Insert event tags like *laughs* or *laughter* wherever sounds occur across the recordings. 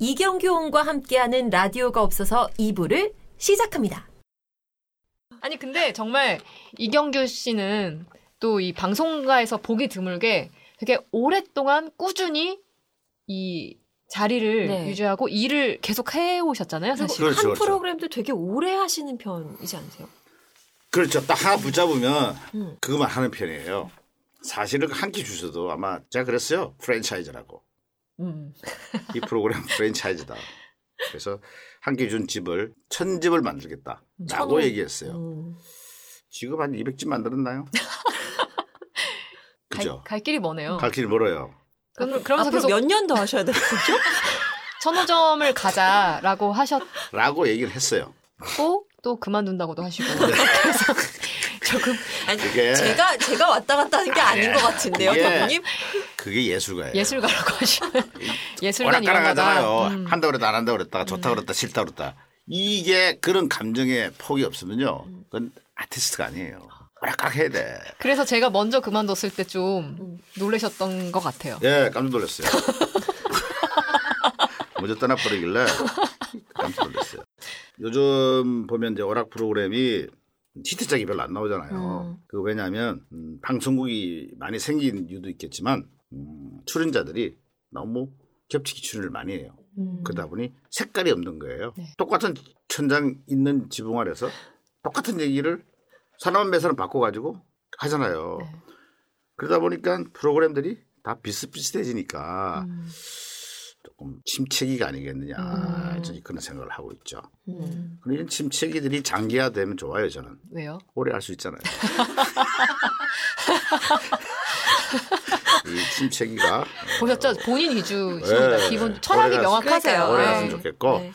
이경규원과 함께하는 라디오가 없어서 2부를 시작합니다. 아니 근데 정말 이경규 씨는 또 이 방송가에서 보기 드물게 되게 오랫동안 꾸준히 이 자리를 네. 유지하고 일을 계속 해 오셨잖아요, 사실. 그리고 그렇죠, 한 그렇죠. 프로그램도 되게 오래 하시는 편이지 않으세요? 그렇죠. 딱 하나 붙잡으면 음. 그것만 하는 편이에요. 사실은 한 끼 주셔도 아마 제가 그랬어요. 프랜차이즈라고. 음. 이 프로그램 *laughs* 프랜차이즈다. 그래서 한끼준 집을 천 집을 만들겠다라고 천원. 얘기했어요. 음. 지금 한 200집 만들었나요? 그죠? 갈, 갈 길이 머네요. 갈 길이 멀어요. 그럼, 그러면서 앞으로 계속 몇 년 더 하셔야 되는 거죠? *laughs* 천호점을 가자라고 하셨고 라고 얘기를 했어요. 또 그만둔다고도 하시고 네. 그래서 *laughs* 조금 아니, 그게- 제가 제가 왔다 갔다 하는 게 아닌 것 같은데요, 대표님? 그게 예술가예요. 예술가라고 하시면 오락가락하잖아요. *laughs* 거다. 음. 한다 그랬다 안 한다 그랬다가 좋다 그랬다 싫다 그랬다. 이게 그런 감정에 폭이 없으면요. 그건 아티스트가 아니에요. 오락가락 해야 돼. 그래서 제가 먼저 그만뒀을 때좀 음. 놀라셨던 것 같아요. 예, 깜짝 놀랐어요. *laughs* 먼저 떠나버리길래 깜짝 놀랐어요. 요즘 보면 이제 오락 프로그램이 히트작이 별로 안 나오잖아요. 음. 그 왜냐하면 음, 방송국이 많이 생긴 이유도 있겠지만 음, 출연자들이 너무 겹치기 출연을 많이 해요. 음. 그러다 보니 색깔이 없는 거예요. 네. 똑같은 천장 있는 지붕 아래서 똑같은 얘기를 사람 몇 사람 바꿔가지고 하잖아요. 네. 그러다 보니까 프로그램들이 다 비슷비슷해지니까 음. 조금 침체기가 아니겠느냐 음. 저는 그런 생각을 하고 있죠. 음. 그런 이런 침체기들이 장기화되면 좋아요 저는 왜요? 오래 할 수 있잖아요. *laughs* 이 침체기가 보셨죠? 본인 위주십니다. 네. 기본 철학이 명확하세요. 오래 네. 갔으면 좋겠고 네.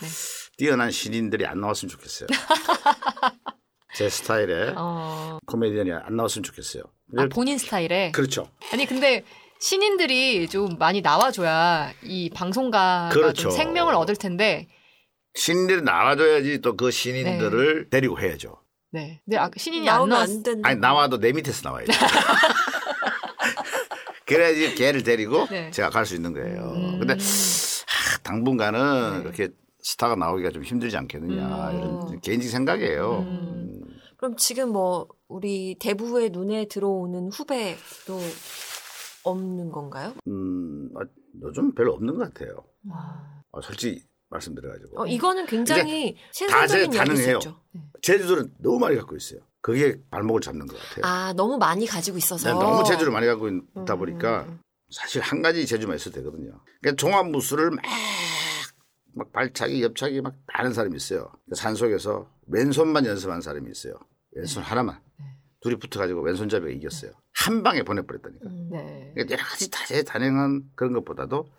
뛰어난 신인들이 안 나왔으면 좋겠어요. *laughs* 제 스타일의 어, 코미디언이 안 나왔으면 좋겠어요. 아, 본인 스타일에. 그렇죠. 아니 근데 신인들이 좀 많이 나와줘야 이 방송가가 그렇죠. 좀 생명을 얻을 텐데. 신인들이 나와줘야지 또 그 신인들을 데리고 해야죠. 네. 근데 아, 신인이 안 나오면 나왔. 안 된다. 아니 나와도 내 밑에서 나와야죠. *laughs* 그래야지 걔를 데리고 네. 제가 갈 수 있는 거예요. 음. 근데 하, 당분간은 그렇게 스타가 나오기가 좀 힘들지 않겠느냐 음. 이런 개인적 생각이에요. 음. 그럼 지금 뭐 우리 대부의 눈에 들어오는 후배도 없는 건가요? 음, 아, 요즘 별로 없는 것 같아요. 아, 어, 솔직히 말씀드려가지고 어, 이거는 굉장히 다 신선적인 제 이야기일 수 가능해요. 있죠. 제주도는 너무 많이 갖고 있어요. 그게 발목을 잡는 것 같아요. 아 너무 많이 가지고 있어서 네, 너무 제주를 많이 갖고 있다 음, 보니까 음, 음. 사실 한 가지 제주만 있어도 되거든요. 그러니까 종합 무술을 막, 막 발차기, 옆차기 막 하는 사람이 있어요. 그 산속에서 왼손만 연습한 사람이 있어요. 왼손 하나만. 둘이 붙어가지고 왼손잡이가 이겼어요. 한 방에 보내버렸다니까. 음. 네. 그러니까 여러 가지 다재 다능한 그런 것보다도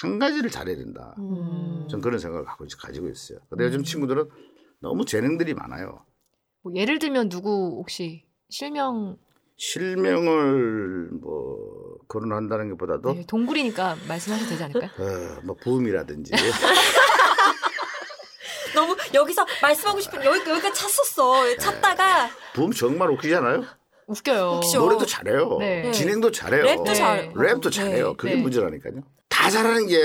한 가지를 잘해야 된다. 음. 전 그런 생각을 가지고 있어요. 근데 요즘 친구들은 너무 재능들이 많아요. 뭐 예를 들면 누구 혹시 실명 실명을 뭐 거론한다는 것보다도 네, 동굴이니까 말씀하셔도 되지 않을까요? 어, 뭐 부음이라든지 *laughs* 너무 여기서 말씀하고 싶은 여기 여기가 찼었어. 찾다가 부음 정말 웃기잖아요. 웃겨요. 웃기죠. 노래도 잘해요. 네. 진행도 잘해요. 랩도 네. 잘 랩도 네. 잘해요. 그게 네. 문제라니까요. 다 잘하는 게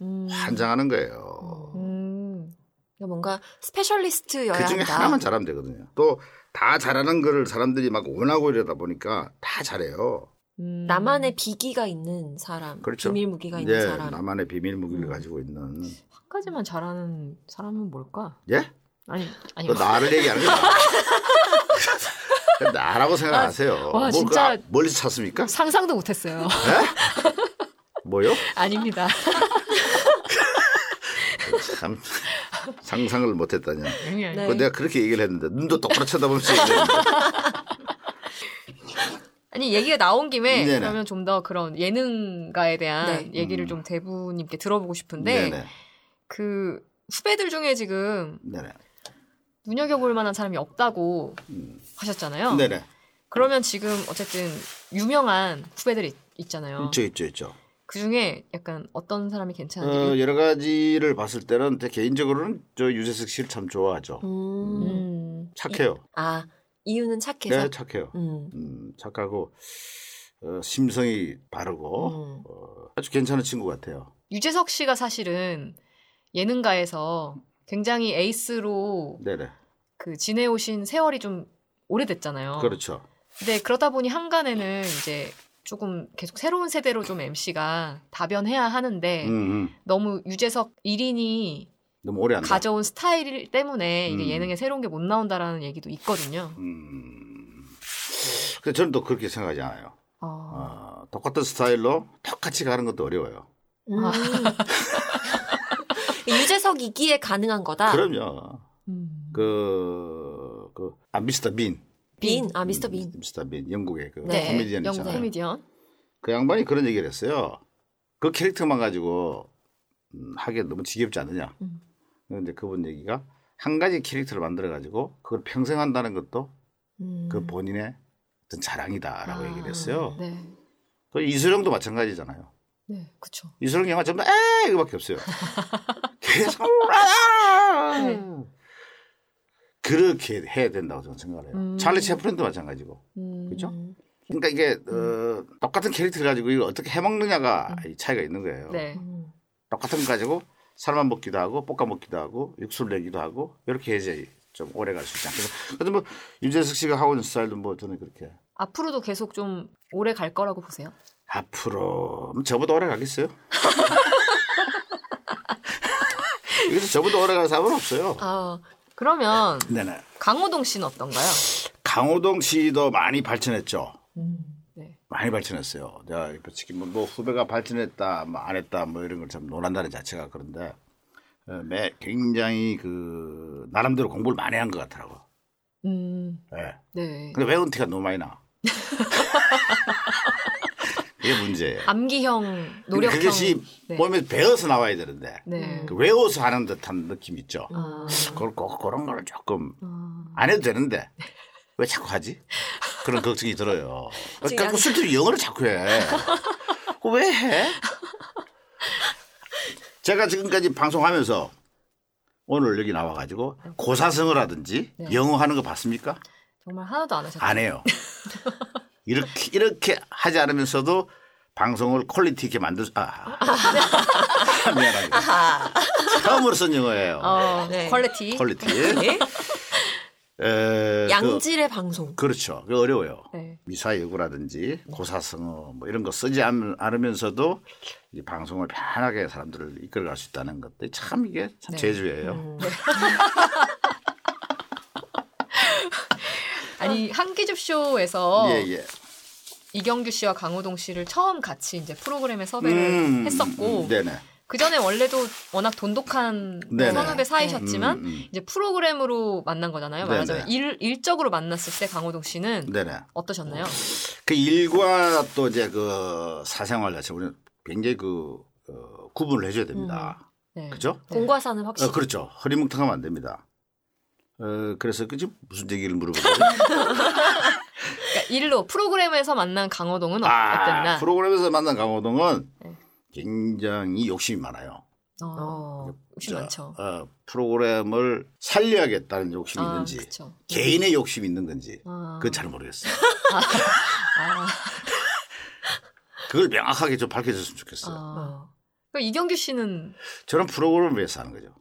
음. 환장하는 거예요. 음. 그러니까 뭔가 specialist여야 그 중에 한다. 하나만 잘하면 되거든요. 또 다 잘하는 거를 사람들이 막 원하고 이러다 보니까 다 잘해요. 음. 나만의 비기가 있는 사람, 그렇죠. 비밀 무기가 있는 예, 사람. 나만의 비밀 무기를 음. 가지고 있는. 한 가지만 잘하는 사람은 뭘까? 예? 아니 아니 또 나를 얘기하는 거야. *laughs* 나라고 생각하세요. 와, 뭘 진짜- 그, 아, 멀리서 찾습니까? 상상도 못했어요. 뭐요? *laughs* 아닙니다. *laughs* 참 상상을 못했다냐. 네. 그 내가 그렇게 얘기를 했는데 눈도 똑바로 쳐다보면서 얘기했는데 *laughs* 아니 얘기가 나온 김에 네네. 그러면 좀 더 그런 예능가에 대한 네. 얘기를 음. 좀 대부님께 들어보고 싶은데 네네. 그 후배들 중에 지금 네네. 눈여겨볼 만한 사람이 없다고 음. 하셨잖아요. 네네. 그러면 지금 어쨌든 유명한 후배들이 있잖아요. 있죠, 있죠, 있죠. 그 중에 약간 어떤 사람이 괜찮은지. 어, 여러 가지를 봤을 때는 제 개인적으로는 저 유재석 씨를 참 좋아하죠. 음. 음. 착해요. 아 이유는 착해서. 네, 착해요. 음. 음, 착하고 어, 심성이 바르고 음. 어, 아주 괜찮은 친구 같아요. 유재석 씨가 사실은 예능가에서 굉장히 에이스로 네네. 그 지내오신 세월이 좀 오래됐잖아요. 그렇죠. 근데 그러다 보니 한간에는 이제 조금 계속 새로운 세대로 좀 MC가 다변해야 하는데 음, 음. 너무 유재석 1인이 너무 오래 한다. 가져온 스타일 때문에 이게 음. 예능에 새로운 게 못 나온다라는 얘기도 있거든요. 음. 근데 저는 또 그렇게 생각하지 않아요. 어. 어, 똑같은 스타일로 똑같이 가는 것도 어려워요. 음. *laughs* 유재석이기에 가능한 거다. 그럼요. 음. 그, 그, 아, 미스터 빈. 빈, 아 미스터 빈. 미스터 빈. 영국의 그 네, 코미디언 영국 있잖아요. 코미디언. 그 양반이 그런 얘기를 했어요. 그 캐릭터만 가지고 음, 하기에 너무 지겹지 않느냐. 음. 근데 그분 얘기가 한 가지 캐릭터를 만들어 가지고 그걸 평생 한다는 것도 음. 그 본인의 어떤 자랑이다라고 아, 얘기를 했어요. 네. 그 이수령도 마찬가지잖아요. 네, 그쵸. 이수령 영화 전부 다 에! 이거밖에 없어요. *laughs* 계속 아! 네. 그렇게 해야 된다고 저는 생각을 해요. 음. 찰리 채플린도 마찬가지고. 음. 그죠? 그러니까 이게 어, 똑같은 캐릭터를 가지고 이걸 어떻게 해먹느냐가 이 차이가 있는 거예요. 네. 음. 똑같은 거 가지고 삶아 먹기도 하고 볶아 먹기도 하고 육수를 내기도 하고 이렇게 해야지 좀 오래 갈 수 있지 않겠어. 그래서 뭐 유재석 씨가 하고 있는 스타일도 뭐 저는 그렇게 앞으로도 계속 좀 오래 갈 거라고 보세요? 앞으로 뭐 저보다 오래 가겠어요? *laughs* *laughs* 여기서 저보다 오래 갈 사람은 없어요. 아, 그러면 네네. 강호동 씨는 어떤가요? 강호동 씨도 많이 발전했죠. 네. 많이 발전했어요. 내가 솔직히 뭐, 뭐 후배가 발전했다, 뭐 안 했다, 뭐 이런 걸 참 논한다는 자체가 그런데 어, 매 굉장히 그 나름대로 공부를 많이 한 것 같더라고. 음, 예. 네. 근데 왜 은퇴가 너무 많이 나? *laughs* 그게 문제예요. 암기형, 노력형. 그것이 네. 몸에 배어서 나와야 되는데 네. 그 외워서 하는 듯한 느낌 있죠. 아, 그걸 꼭 그런 거를 조금 아, 안 해도 되는데 왜 자꾸 하지? 그런 걱정이 들어요. 그러니까 안- 술집이 영어를 자꾸 해. 왜 해? 제가 지금까지 방송하면서 오늘 여기 나와가지고 고사성을 하든지 네. 영어 하는 거 봤습니까? 정말 하나도 안 하셨어요. 안 해요. *laughs* 이렇게 이렇게 하지 않으면서도 방송을 quality 있게 만들 아 *laughs* 미안합니다. 처음으로 쓴 영어예요. 어, 네. Quality. Quality. 예? 에, 양질의 방송. 그, 렇죠 그 어려워요. 네. 미사여구라든지 고사성어 뭐 이런 거 쓰지 않, 않으면서도 이 방송을 편하게 사람들을 이끌어갈 수 있다는 것들 참 이게 참 네. 재주예요. 음. *laughs* 아니, 한기줍 쇼에서 예 예. 이경규 씨와 강호동 씨를 처음 같이 이제 프로그램에 섭외를 음, 했었고 음, 네네. 그 전에 원래도 워낙 돈독한 네네. 선후배 사이셨지만 음, 음. 이제 프로그램으로 만난 거잖아요. 말하자면. 일, 일적으로 만났을 때 강호동 씨는 네네. 어떠셨나요? 그 일과 또 이제 그 사생활 자체 우리는 굉장히 그 어, 구분을 해줘야 됩니다. 네. 그죠? 공과사는 확실히. 어, 그렇죠. 허리뭉텅하면 안 됩니다. 어, 그래서 그 지금 무슨 얘기를 물어보죠? *laughs* 그러니까 일로 프로그램에서 만난 강호동은 어, 어땠나? 아, 프로그램에서 만난 강호동은 네. 굉장히 욕심이 많아요. 어, 어. 욕심 자, 많죠. 어, 프로그램을 살려야겠다는 욕심이 아, 있는지 그쵸. 개인의 욕심이 있는 건지 아. 그건 잘 모르겠어요. *laughs* 아, 그걸 명확하게 좀 밝혀줬으면 좋겠어요. 아. 어. 그럼 이경규 씨는 저는 프로그램을 위해서 하는 거죠.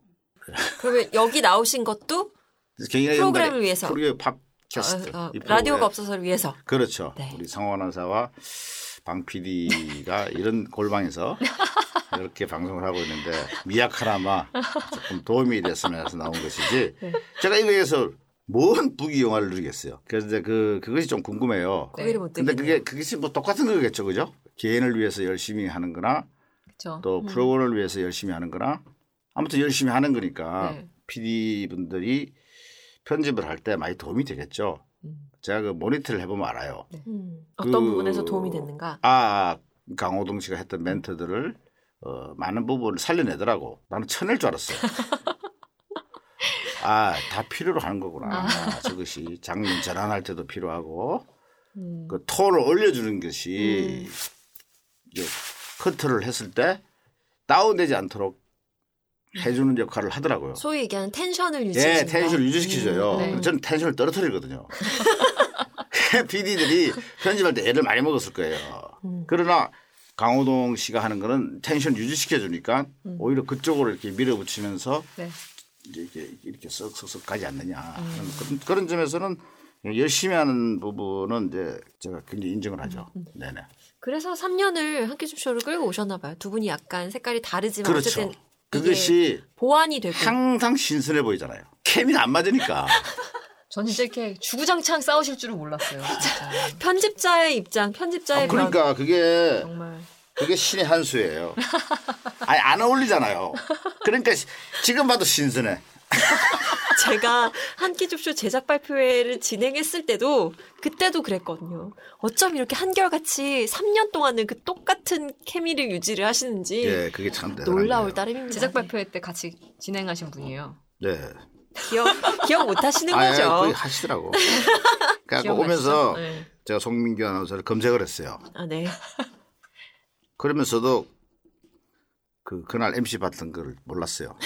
그러면 여기 나오신 것도 프로그램을 위해서. 프로그램 팟캐스트 어, 어. 라디오가 없어서를 위해서. 그렇죠. 네. 우리 성원 아나사와 방 PD가 *laughs* 이런 골방에서 이렇게 방송을 하고 있는데 미약하나마 조금 도움이 됐으면 해서 나온 것이지 네. 제가 이거에서 뭔 부귀 영화를 누리겠어요. 그래서 이제 그 그것이 좀 궁금해요. 못 근데. 그게 그것이 뭐 똑같은 거겠죠, 그죠? 개인을 위해서 열심히 하는 거나 그렇죠. 또 프로그램을 위해서 열심히 하는 거나 아무튼 열심히 하는 거니까 네. PD 분들이 편집을 할 때 많이 도움이 되겠죠. 음. 제가 그 모니터를 해보면 알아요. 음. 어떤 그- 부분에서 도움이 됐는가? 아, 강호동 씨가 했던 멘트들을 어, 많은 부분을 살려내더라고. 나는 쳐낼 줄 알았어. *laughs* 아, 다 필요로 하는 거구나. 저것이 장면 전환할 때도 필요하고 음. 그 톤을 올려주는 것이 이게 커트를 했을 때 다운되지 않도록 해주는 역할을 하더라고요. 소위 얘기하는 텐션을 예, 유지시킨다. 텐션을 유지시켜줘요. 음, 네. 저는 텐션을 떨어뜨리거든요. *laughs* PD들이 편집할 때 애를 많이 먹었을 거예요. 음. 그러나 강호동 씨가 하는 거는 텐션 유지시켜 주니까 오히려 그쪽으로 이렇게 밀어붙이면서 네. 이제 이렇게 이렇게 썩썩썩 가지 않느냐 하는 그런, 그런 점에서는 열심히 하는 부분은 이제 제가 굉장히 인정을 하죠. 네네. 그래서 3년을 한끼 줍쇼를 끌고 오셨나 봐요. 두 분이 약간 색깔이 다르지만 그렇죠. 어쨌든 그것이 보완이 되고 항상 신선해 보이잖아요. 케미가 안 맞으니까. *laughs* 전 진짜 이렇게 주구장창 싸우실 줄은 몰랐어요. *laughs* 진짜. 편집자의 입장, 편집자의 아, 그러니까 그게 정말. 그게 신의 한 수예요. *laughs* 아니 안 어울리잖아요. 그러니까 시- 지금 봐도 신선해. 제가 한 끼 줍쇼 제작 발표회를 진행했을 때도 그때도 그랬거든요. 어쩜 이렇게 한결같이 3년 동안은 그 똑같은 케미를 유지를 하시는지 예, 그게 참 놀라울. 따름입니다. 제작 발표회 때 같이 진행하신 분이에요. 네. 기억 기억 못 하시는 아, 거죠. 거의 하시더라고. 그래갖고 기억나시죠? 오면서 네. 제가 송민규 아나운서를 검색을 했어요. 아, 네. 그러면서도 그 그날 MC 받던 걸 몰랐어요.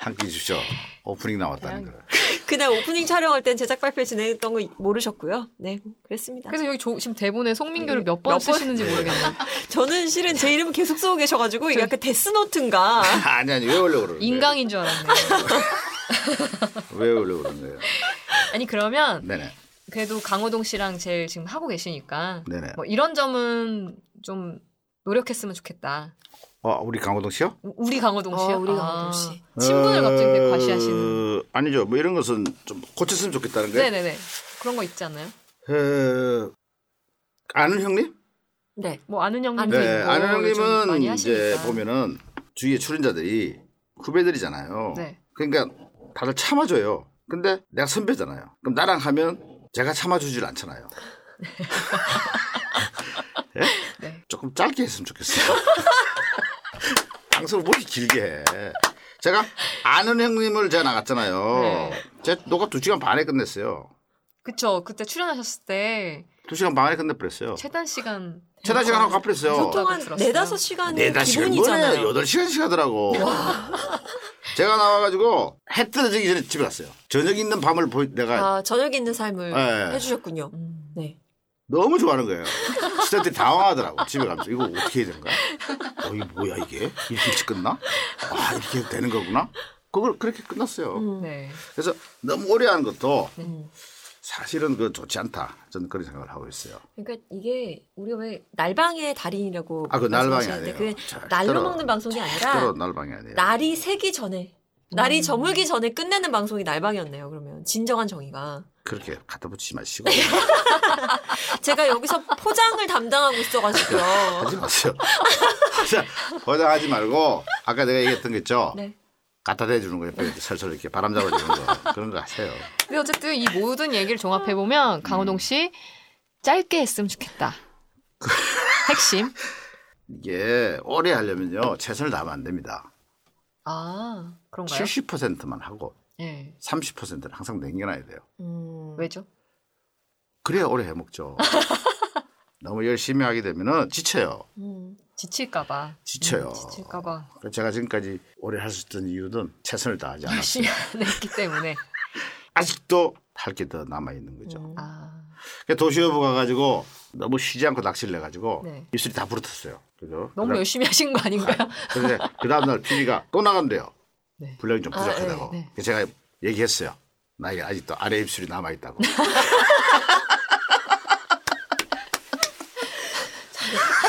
한 끼 주셔 오프닝 나왔다는 걸. *laughs* 그날 오프닝 촬영할 땐 제작 발표 진행했던 거 모르셨고요. 네, 그랬습니다. 그래서 여기 조- 지금 대본에 송민규를 몇몇번 번? 쓰시는지 모르겠네요. *laughs* 저는 실은 제 이름을 계속 쓰고 계셔가지고 이게 약간 데스노트인가. *laughs* 아니 아니 왜 올려 그러는? 인강인 줄 알았네. 왜 올려 그러는 거예요? 아니 그러면 네네. 그래도 강호동 씨랑 제일 지금 하고 계시니까 네네. 뭐 이런 점은 좀 노력했으면 좋겠다. 어 우리 강호동 씨요? 우- 우리 강호동 씨요? 어, 우리 아, 강호동 씨. 친분을 갑자기 되게 어, 과시하시는. 아니죠. 뭐 이런 것은 좀 고쳤으면 좋겠다는 거예요. 네네네. 그런 거 있지 않나요? 에, 아는 형님? 네. 뭐 아는 형님도 네, 네, 있고 아는 형님은 이제. 보면은 주위에 출연자들이 후배들이잖아요. 네. 그러니까 다들 참아줘요. 근데 내가 선배잖아요. 그럼 나랑 하면 제가 참아주질 않잖아요. *laughs* 조금 짧게 했으면 좋겠어요. *laughs* 방송을 뭐 이렇게 길게 해. 제가 아는 형님을 제가 나갔잖아요. 네. 제 녹화 2시간 반에 끝냈어요. 그쵸. 그때 출연하셨을 때 2시간 반에 끝내버렸어요. 최단 시간 최단 시간 하고 가버렸어요. 보통 한 들었어요. 네다섯 시간이 네다 시간 뭐네 기본이잖아요. 여덟 시간씩 하더라고. *laughs* 제가 나와가지고 해 떨어지기 전에 집에 갔어요. 저녁 있는 밤을 보 내가 아, 저녁에 있는 삶을 네. 해주셨군요. 음. 네. 너무 좋아하는 거예요. 스태프들이 당황하더라고. 집에 가면서 이거 어떻게 해야 되는 거야? 어 이게 뭐야 이게 이렇게 일찍 끝나? 아 이렇게 해도 되는 거구나. 그걸 그렇게 끝났어요. 음. 네. 그래서 너무 오래 하는 것도 음. 사실은 그 좋지 않다. 저는 그런 생각을 하고 있어요. 그러니까 이게 우리가 왜 날방의 달인이라고 아, 그 날방이 아니에요. 절대로- 날로 먹는 방송이 아니라 날방이 아니에요. 날이 새기 전에 날이 음. 저물기 전에 끝내는 방송이 날방이었네요. 그러면 진정한 정의가 그렇게 갖다 붙이지 마시고 *laughs* 제가 여기서 포장을 담당하고 있어가지고요. *laughs* 하지 마세요. 자, 포장하지 말고 아까 내가 얘기했던 거 있죠. 네. 갖다 대주는 거 옆에 이렇게 설설 이렇게 바람 잡아주는 거 그런 거 하세요. 근데 어쨌든 이 모든 얘기를 종합해 보면 강호동 씨 짧게 했으면 좋겠다. *laughs* 핵심. 이게 오래 하려면요 최선을 다하면 안 됩니다. 아 그런가요? 70%만 하고 네. 30%는 항상 남겨놔야 돼요. 음, 왜죠? 그래야 오래 해먹죠. *laughs* 너무 열심히 하게 되면은 지쳐요. 음. 지칠까봐. 지쳐요. 음, 지칠까봐. 제가 지금까지 오래 할 수 있던 이유는 최선을 다하지 않았어요. 했기 때문에. *laughs* 아직도 할 게 더 남아 있는 거죠. 음. 아 그러니까 도시어부 가가지고 너무 쉬지 않고 낚시를 해가지고 네. 입술이 다 부르텄어요. 그죠? 너무 그다음- 열심히 하신 거 아닌가요? 그래서 그 다음날 PD가 또 나간대요. 네. 분량이 좀 아, 부족하다고. 네, 네. 그래서 제가 얘기했어요. 나에게 아직도 아래 입술이 남아 있다고. *laughs*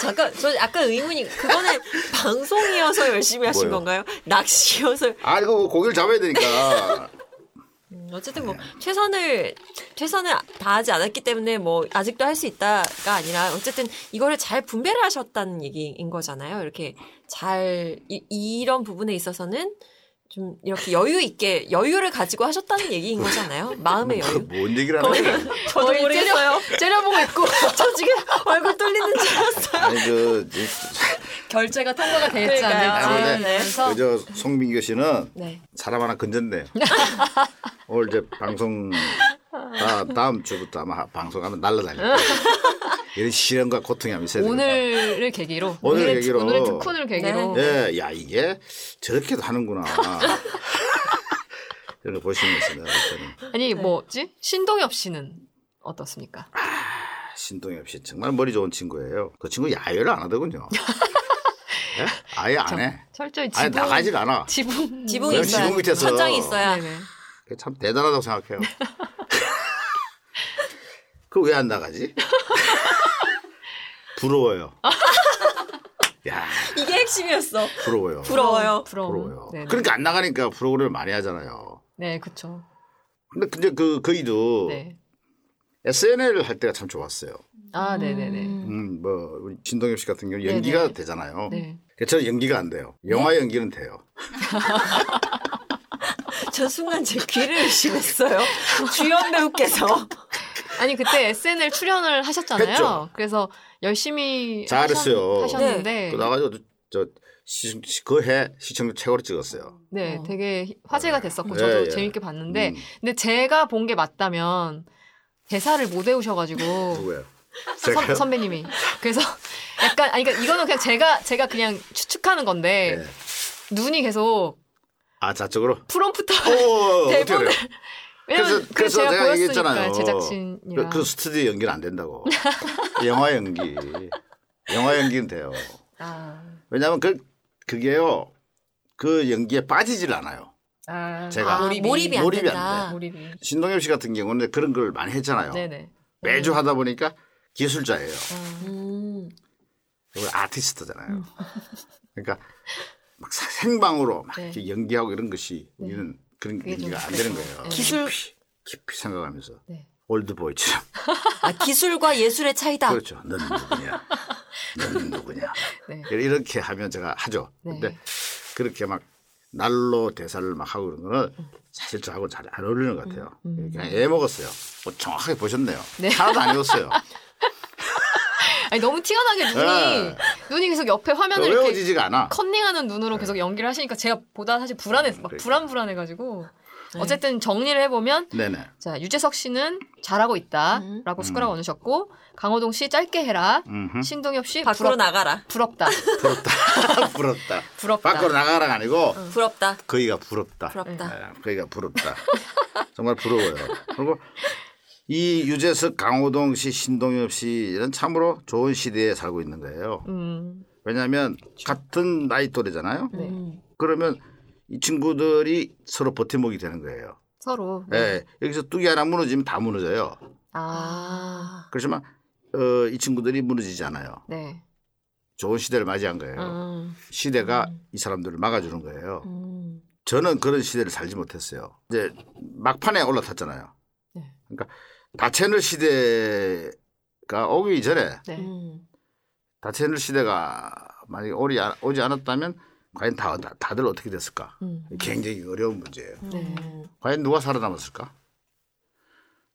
잠깐 저 약간 의문이 그거는 방송이어서 열심히 하신 뭐요? 건가요? 낚시여서 아, 이거 뭐 고기를 잡아야 되니까. 음, 어쨌든 뭐 최선을 최선을 다하지 않았기 때문에 뭐 아직도 할 수 있다가 아니라 어쨌든 이거를 잘 분배를 하셨다는 얘기인 거잖아요. 이렇게 잘 이, 이런 부분에 있어서는 좀 이렇게 여유 있게 여유를 가지고 하셨다는 얘기인 거잖아요. 마음의 여유. 뭔 얘기를 하는 거야. *laughs* 저도 모르겠어요. 째려보고 있고 *laughs* 저 지금 얼굴 뚫리는 줄 알았어요. 아니, 그, 결제가 통과가 네. 하면서 그저 송민규 씨는 네. 사람 하나 건졌네. *laughs* 오늘 이제 방송, 다, 다음 주부터 아마 방송하면 날라다닐 거예요. *laughs* 이런 시련과 고통이 아마 있어야 됩니다. 오늘을 계기로 오늘을 오늘의, 계기로. 오늘의 특훈을 계기로 예, 야, 이게 저렇게도 하는구나. *laughs* 이런 거볼 때는 아니 뭐지 신동엽 씨는 어떻습니까? 신동엽 씨 정말 머리 좋은 친구예요. 그 친구 야외를 안 하더군요. *laughs* 예? 아예 안 해. 철저히 아예 지붕 나가질 않아. 지붕 지붕이 있어야 지붕 밑에서. 천장이 있어야 네네. 그게 참 대단하다고 생각해요. *laughs* 그 왜 안 나가지? *laughs* 부러워요. 야, 이게 핵심이었어. 부러워요. 부러워요. 부러워. 부러워요. 네네. 그러니까 안 나가니까 프로그램을 많이 하잖아요. 네, 그쵸. 근데 근데 그 그이도 네. SNL 할 때가 참 좋았어요. 아, 네 네 네. 음, 뭐 우리 진동엽 씨 같은 경우 연기가 네네. 되잖아요. 네. 저는 연기가 안 돼요. 영화 연기는 돼요. *laughs* 저 순간 제 귀를 의심했어요. *laughs* 주연 배우께서. 아니, 그때 SNL 출연을 하셨잖아요. 했죠. 그래서 열심히 잘했어요. 하셨, 는데 그 나가지고 저 그해 시청률 최고로 찍었어요. 네, 어. 되게 화제가 됐었고 예, 저도 예. 재밌게 봤는데 음, 근데 제가 본 게 맞다면 대사를 못 외우셔가지고 누구예요? 선? 선배님이 그래서 약간 아니 그러니까 이거는 그냥 제가 제가 그냥 추측하는 건데 네. 눈이 계속 아 자쪽으로. 프롬프터 오, 어떻게 대본을 그래서- 그래서 제가, 제가 얘기했잖아요. 제작진이랑 그, 그 스튜디오 연기는 안 된다고. *laughs* 영화 연기. 영화 연기는 돼요. 아, 왜냐하면 그 그게요. 그 연기에 빠지질 않아요. 아, 제가 아, 몰입이, 몰입이 안 몰입이 안 된다. 몰입이 신동엽 씨 같은 경우는 그런 걸 많이 했잖아요. 네네 매주 하다 보니까 기술자예요. 아, 음. 그리고 아티스트잖아요. 그러니까 막 사- 생방으로 막 네. 이렇게 연기하고 이런 것이 우리는 그런 연기가 안 되는 거예요. 네. 기술- 깊이, 깊이 생각하면서 네. 올드보이처럼 아, 기술과 예술의 차이다. 그렇죠. 넌 누구냐? 넌 누구냐? 네. 이렇게 하면 제가 하죠. 네. 근데 그렇게 막 날로 대사를 막 하고 그런 거는 음. 사실 저하고 잘 안 어울리는 것 같아요. 그냥 애 먹었어요. 뭐 정확하게 보셨네요. 네. 하나도 안 익었어요. 아니 너무 티가 나게 눈이 네. 눈이 계속 옆에 화면을 이렇게 외워지지가 않아. 컨닝하는 눈으로 계속 연기를 하시니까 제가 보다 사실 불안했 막 그러니까. 불안 불안해가지고 어쨌든 정리를 해보면 네네. 자 유재석 씨는 잘하고 있다라고 음. 숟가락 얹으셨고 강호동 씨 짧게 해라 음흠. 신동엽 씨 밖으로 부럽, 나가라. 부럽다 *laughs* 부럽다. *laughs* 부럽다. 부럽다 밖으로 나가라가 아니고 부럽다. 거기가 부럽다. 부럽다. 예, 거기가 부럽다. 정말 부러워요. 그리고 이 유재석, 강호동 씨, 신동엽 씨는 참으로 좋은 시대에 살고 있는 거예요. 음, 왜냐하면 같은 나이 또래잖아요. 네. 음. 그러면 이 친구들이 서로 버팀목이 되는 거예요. 서로 네. 예, 여기서 뚝이 하나 무너지면 다 무너져요. 아, 아. 그렇지만 어, 이 친구들이 무너지지 않아요. 네. 좋은 시대를 맞이한 거예요. 음, 시대가 이 사람들을 막아주는 거예요. 음. 저는 그런 시대를 살지 못했어요. 이제 막판에 올라탔잖아요. 네. 그러니까 다채널 시대가 오기 전에 네. 음. 다채널 시대가 만약에 오리, 안- 오지 않았다면 과연 다, 다- 다들 어떻게 됐을까? 음, 굉장히 어려운 문제예요. 네. 과연 누가 살아남았을까?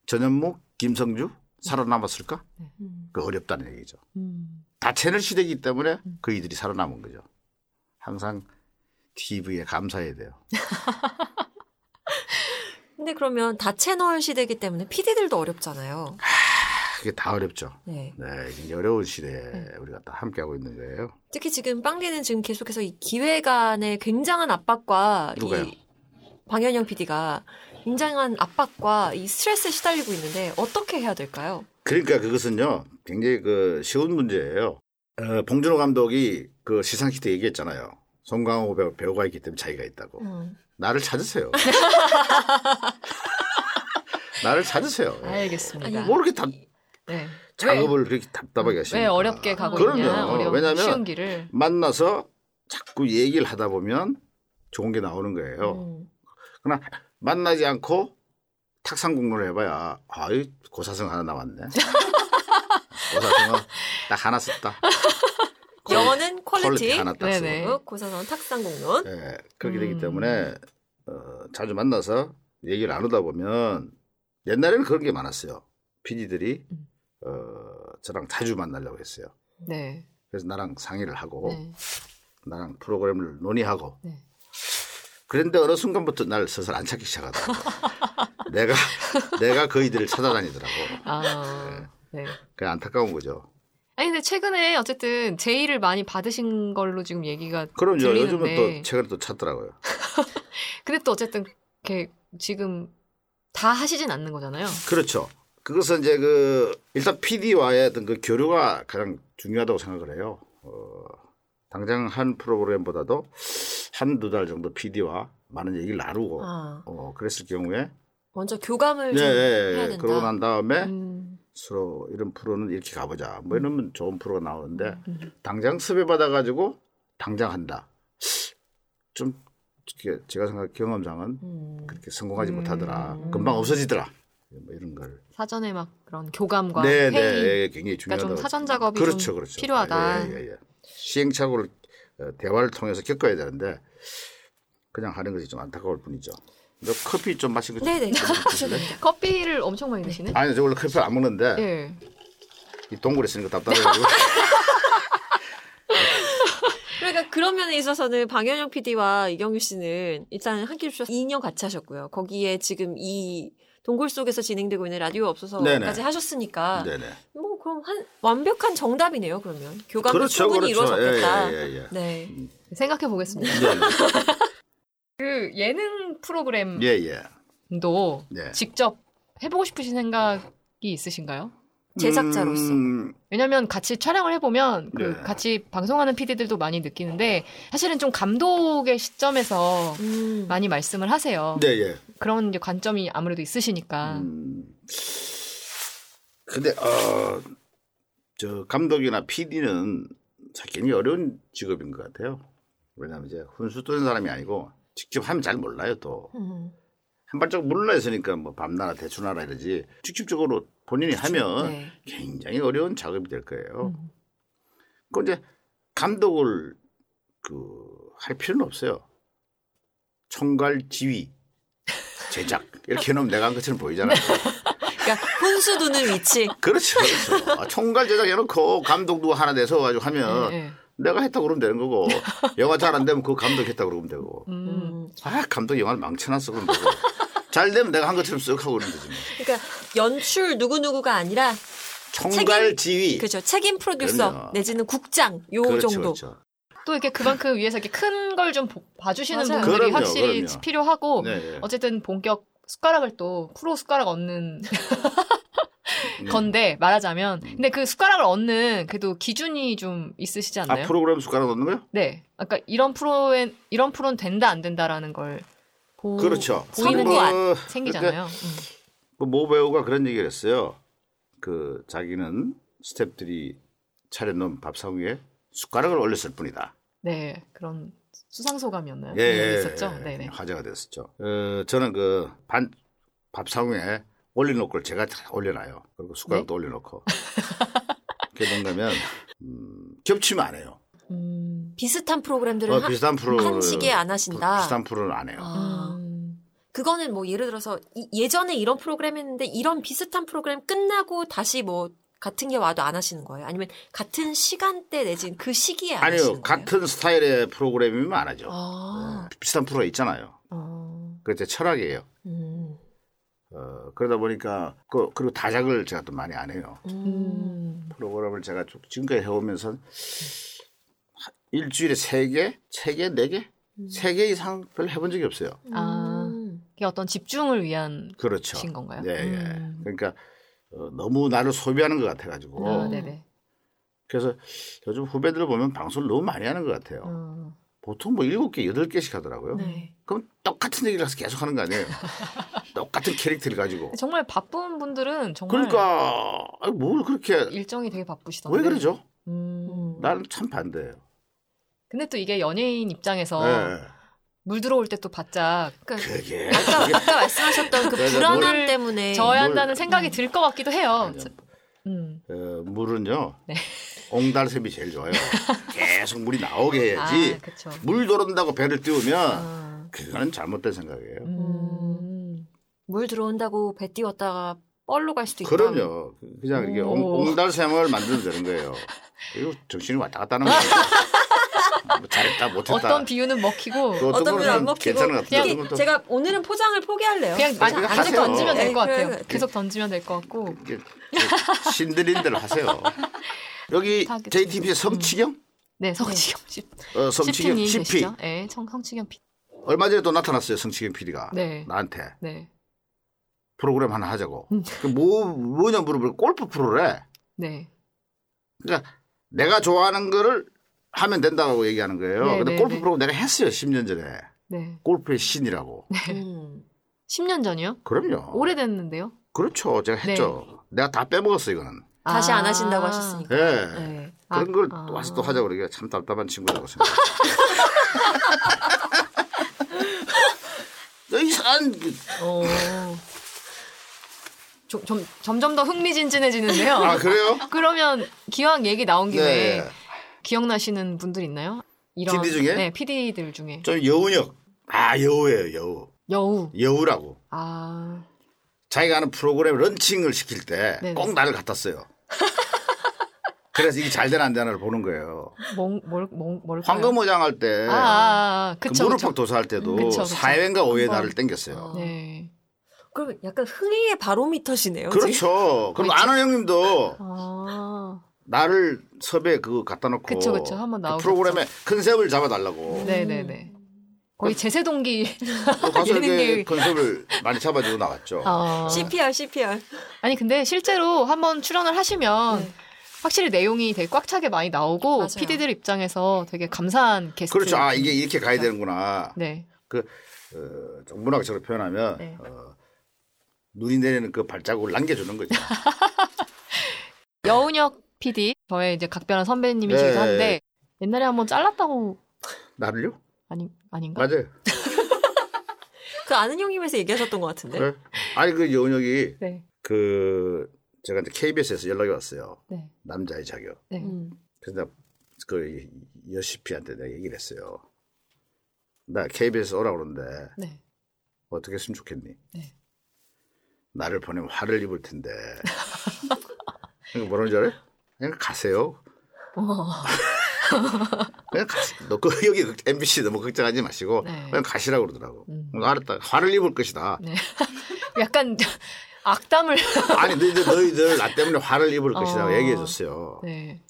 전현무, 김성주 살아남았을까? 음. 그 어렵다는 얘기죠. 음. 다채널 시대이기 때문에 그 이들이 살아남은 거죠. 항상 TV에 감사해야 돼요. *laughs* 근데 그러면 다 채널 시대이기 때문에 PD들도 어렵잖아요. 그게 다 어렵죠. 네. 네, 어려운 시대에 우리가 다 함께하고 있는 거예요. 특히 지금 빵디는 지금 계속해서 이 기획안에 굉장한 압박과 누가요? 이 방현영 PD가 굉장한 압박과 이 스트레스에 시달리고 있는데 어떻게 해야 될까요? 그러니까 그것은요, 굉장히 그 쉬운 문제예요. 어, 봉준호 감독이 그 시상식 때 얘기했잖아요. 송강호 배우, 배우가 있기 때문에 자기가 있다고. 음. 나를 찾으세요. *laughs* 나를 찾으세요. 알겠습니다. 뭐 이렇게 답, 네. 작업을 그렇게 답답하게 하시니까. 왜 어렵게 가고 그럼요. 있냐? 어려운 왜냐면 쉬운 길을. 만나서 자꾸 얘기를 하다 보면 좋은 게 나오는 거예요. 음. 그러나 만나지 않고 탁상 공론을 해봐야 아이 고사성 하나 남았네. *laughs* 고사성은 딱 하나 썼다. 영어는 퀄리티, 하나 딱 네네. 쓰고. 고사선 탁상 공론. 예, 그렇게 되기 음. 때문에 어, 자주 만나서 얘기를 나누다 보면 옛날에는 그런 게 많았어요. PD들이 음. 어, 저랑 자주 만나려고 했어요. 네. 그래서 나랑 상의를 하고 네. 나랑 프로그램을 논의하고 네. 그런데 어느 순간부터 날 스스로 안 찾기 시작하더라고. *laughs* 내가 내가 그 이들을 찾아다니더라고. 아, 네. 그 안타까운 거죠. 아니 근데 최근에 어쨌든 제의를 많이 받으신 걸로 지금 얘기가 그럼요. 들리는데 요즘은 또 최근에 또 찾더라고요. *laughs* 근데 또 어쨌든 이렇게 지금 다 하시진 않는 거잖아요. 그렇죠. 그것은 이제 그 일단 PD와의 어떤 그 교류가 가장 중요하다고 생각을 해요. 어, 당장 한 프로그램보다도 한두 달 정도 PD와 많은 얘기를 나누고 아, 어, 그랬을 경우에 먼저 교감을 예, 좀 예, 해야 예. 된다. 그러고 난 다음에 음, 서로 이런 프로는 이렇게 가보자. 뭐 이러면 좋은 프로가 나오는데 음. 당장 섭외 받아가지고 당장 한다. 좀 제가 생각 경험상은 음. 그렇게 성공하지 음. 못하더라. 금방 없어지더라. 뭐 이런 걸. 사전에 막 그런 교감과 네, 회의 네, 예, 굉장히 그러니까 중요하다. 좀 사전 작업이 그렇죠, 좀 그렇죠. 필요하다. 아, 예, 예, 예. 시행착오를 어, 대화를 통해서 겪어야 되는데 그냥 하는 것이 좀 안타까울 뿐이죠. 너 커피 좀 마시고 네네. *laughs* 드실래? 커피를 엄청 많이 드시네. 아니 저 원래 커피 안 먹는데 예. 이 동굴에 있으니까 답답해가지고 *laughs* 그러니까 그런 면에 있어서는 방현영 PD와 이경규 씨는 일단 한끼 주셔서 2년 같이 하셨고요. 거기에 지금 이 동굴 속에서 진행되고 있는 라디오. 없어서까지 하셨으니까 네네. 뭐 그럼 한 완벽한 정답이네요. 그러면 교감도 그렇죠, 충분히 그렇죠. 이루어졌겠다. 예, 예, 예. 네. 생각해 보겠습니다. 네, *laughs* 그 예능 프로그램도 예, 예. 네. 직접 해보고 싶으신 생각이 있으신가요? 제작자로서. 음, 왜냐면 같이 촬영을 해보면 그 네. 같이 방송하는 PD들도 많이 느끼는데 사실은 좀 감독의 시점에서 음. 많이 말씀을 하세요. 네, 예. 그런 이제 관점이 아무래도 있으시니까. 음, 근데 어, 저 감독이나 PD는 굉장히 어려운 직업인 것 같아요. 왜냐하면 이제 훈수 뜨는 사람이 아니고 직접 하면 잘 몰라요 또. 음. 한 발짝 물러나 있으니까 뭐 밤나라 대추나라 이러지 직접적으로 본인이 하면 네. 굉장히 어려운 작업이 될 거예요. 음. 그 이제 감독을 그 할 필요는 없어요. 총괄 지휘 제작 이렇게 해놓으면 내가 한 것처럼 보이잖아요. 그러니까 혼수 두는 위치. 그렇죠, 그렇죠. 아, 총괄 제작 해놓고 감독도 하나 내서 가지고 하면 예, 예. 내가 했다 그러면 되는 거고 영화 잘 안 되면 그 감독 했다 그러면 되고 음. 음. 아 감독 영화를 망쳐놨어 그러면 되고 잘 되면 내가 한 것처럼 쓱 하고 그러면 되지 뭐. 그러니까 연출 누구 누구가 아니라 총괄 지휘 그죠 책임 프로듀서 그럼요. 내지는 국장 요 그렇죠, 정도. 그렇죠. 또 이렇게 그만큼 위해서 이렇게 큰 걸 좀 봐주시는 맞아요. 분들이 그럼요, 확실히 그럼요. 필요하고 네, 네. 어쨌든 본격 숟가락을 또 프로 숟가락 얻는 *laughs* 네. 건데 말하자면 근데 그 숟가락을 얻는 그래도 기준이 좀 있으시지 않나요? 아 프로그램 숟가락 넣는 거요? 네, 아까 이런 프로엔 이런 프로는 된다 안 된다라는 걸 보, 그렇죠. 보이는 게 어, 생기잖아요. 음. 그모 배우가 그런 얘기를 했어요. 그 자기는 스탭들이 차려놓은 밥상 위에 숟가락을 올렸을 뿐이다. 네, 그런 수상 소감이었나요? 예, 네, 예, 있었죠. 예, 네, 네. 화제가 됐었죠. 어, 저는 그 반 밥상 위에 올려놓고 제가 다 올려놔요. 그리고 숟가락도 올려놓고. 그게 뭔가면 음, 겹치면 안 해요. 음. 비슷한 프로그램들은 어, 한- 비슷한 프로 한 시기에 안 하신다. 비슷한 프로는 안 해요. 아. 음. 그거는 뭐 예를 들어서 이- 예전에 이런 프로그램 했는데 이런 비슷한 프로그램 끝나고 다시 뭐 같은 게 와도 안 하시는 거예요? 아니면 같은 시간대 내진 그 시기에 안 하시는 아니요, 거예요? 같은 스타일의 프로그램이면 안 하죠. 아, 비슷한 프로가 있잖아요. 어. 그게 제 철학이에요. 음, 어, 그러다 보니까 그, 그리고 다작을 제가 또 많이 안 해요. 음, 음. 프로그램을 제가 쭉 지금까지 해오면서 일주일에 세 개, 세 개, 네 개, 세개 이상 별로 해본 적이 없어요. 아. 음. 그게 어떤 집중을 위한 그렇죠. 신 건가요? 네, 예. 음. 그러니까 어, 너무 나를 소비하는 것 같아가지고 아, 네네. 그래서 요즘 후배들 보면 방송을 너무 많이 하는 것 같아요. 어. 보통 뭐 일곱 개, 여덟 개씩 하더라고요. 네. 그럼 똑같은 얘기를 해서 계속 하는 거 아니에요? *laughs* 똑같은 캐릭터를 가지고. 정말 바쁜 분들은 정말 그러니까 뭘 그렇게 일정이 되게 바쁘시던데. 왜 그러죠? 음. 나는 참 반대예요. 근데 또 이게 연예인 입장에서 네. 물 들어올 때 또 바짝 그러니까 그게 아까, 아까 말씀하셨던 그 *laughs* 불안함 물- 때문에 져야 물- 한다는 생각이 들 것 같기도 해요. 아니요. 음. 어, 물은요. 네. 옹달샘이 제일 좋아요. *laughs* 계속 물이 나오게 해야지. 아. 물 도른다고 배를 띄우면 아. 그거는 잘못된 생각이에요. 음. 물 들어온다고 배 띄웠다가 뻘로 갈 수도 있다. 그럼요. 그냥 이게 오. 옹, 옹달샘을 만들면 되는 거예요. *laughs* 그리고 정신이 왔다 갔다 하는 거예요. 뭐 잘했다 못했다. 어떤 비유는 먹히고 그 어떤 분은 안 먹히고 괜찮은 것 같은데 특히 어떤 것도 제가 오늘은 포장을 포기할래요. 그냥 아니, 그냥 계속 하세요. 던지면 될것 네, 같아요. 그래요. 계속 던지면 될 것 같고. 신들인 대로 하세요. 여기 다 알겠습니다. JTBC 성치경? 네, 성치경 씨. 어, 성치경 CP. 네, 성, 성치경 피. 얼마 전에 또 나타났어요. 성치경 PD가 네. 나한테 네. 프로그램 하나 하자고. 음. 그 뭐, 뭐냐 물어보니까 골프 프로래. 네. 그러니까 내가 좋아하는 거를 하면 된다고 얘기하는 거예요. 네, 근데 네, 골프 네. 프로그램 내가 했어요. 10년 전에. 네. 골프의 신이라고. 음. *laughs* 10년 전이요? 그럼요. 오래됐는데요? 그렇죠. 제가 했죠. 내가 다 빼먹었어, 이거는. 다시 안 아. 하신다고 하셨으니까. 예. 네. 그런 아, 걸 아. 와서 또 하자고 그러기가 참 답답한 친구라고 생각해요. *laughs* 너 이상한 그- 어. 좀, 점, 점점 더 흥미진진해지는데요. 아 그래요? *laughs* 그러면 기왕 얘기 나온 김에 네. 기억나시는 분들 있나요? 이런 PD 중에? 네, PD들 중에 좀 여운역. 아 여우예요 여우. 여우. 여우라고. 아, 자기가 하는 프로그램 런칭을 시킬 때. 꼭 나를 갖다 써요. *laughs* 그래서 이게 잘 되나 안 되나를 보는 거예요. 뭘, 뭘, 뭘? 황금어장 할 때 아, 아, 아, 그 그쵸, 무릎팍 그쵸. 도사할 때도 그쵸, 그쵸. 사회인가 오해 한번. 나를 땡겼어요. 어. 네. 그럼 약간 흥행의 바로미터시네요. 지금. 그렇죠. 그리고 아는 형님도 아, 나를 섭외 그거 갖다 놓고 그쵸, 그쵸. 한번 그. 프로그램에 컨셉을 잡아달라고 네네네. 거의 제세동기. 또 가서 이렇게 예능계. 컨셉을 많이 잡아주고 나왔죠. 어. CPR, CPR. 아니 근데 실제로 한번 출연을 하시면 네. 확실히 내용이 되게 꽉 차게 많이 나오고 맞아요. PD들 입장에서 되게 감사한 게스트. 그렇죠. 아 이게 이렇게 가야 되는구나. 네. 그 어, 좀 문학적으로 표현하면 네. 어, 눈이 내리는 그 발자국을 남겨주는 거죠. *laughs* 여운혁 PD 저의 이제 각별한 선배님이시기도 네. 한데 옛날에 한번 잘랐다고 나를요? 아니 아닌가? 맞아요. *laughs* 그 아는 형님에서 얘기하셨던 것 같은데. 네. 아니 그 여운혁이 네. 그 제가 이제 KBS에서 연락이 왔어요. 네. 남자의 자격. 네. 음. 그래서 그 여시피한테 내가 얘기를 했어요. 나 KBS 오라 그러는데 네. 어떻게 했으면 좋겠니? 네. 나를 보내면 화를 입을 텐데. *laughs* 그러니까 뭐라는 줄 알아요? 그냥 가세요. 어. *laughs* 그냥 가세요. 너 그, 여기 MBC 너무 걱정하지 마시고 네. 그냥 가시라고 그러더라고. 음. 음, 알았다. 화를 입을 것이다. 네. *laughs* 약간 *laughs* 악담을 아니 너희들, 너희들 나 때문에 화를 입을 것이다 어. 얘기해 줬어요. 네.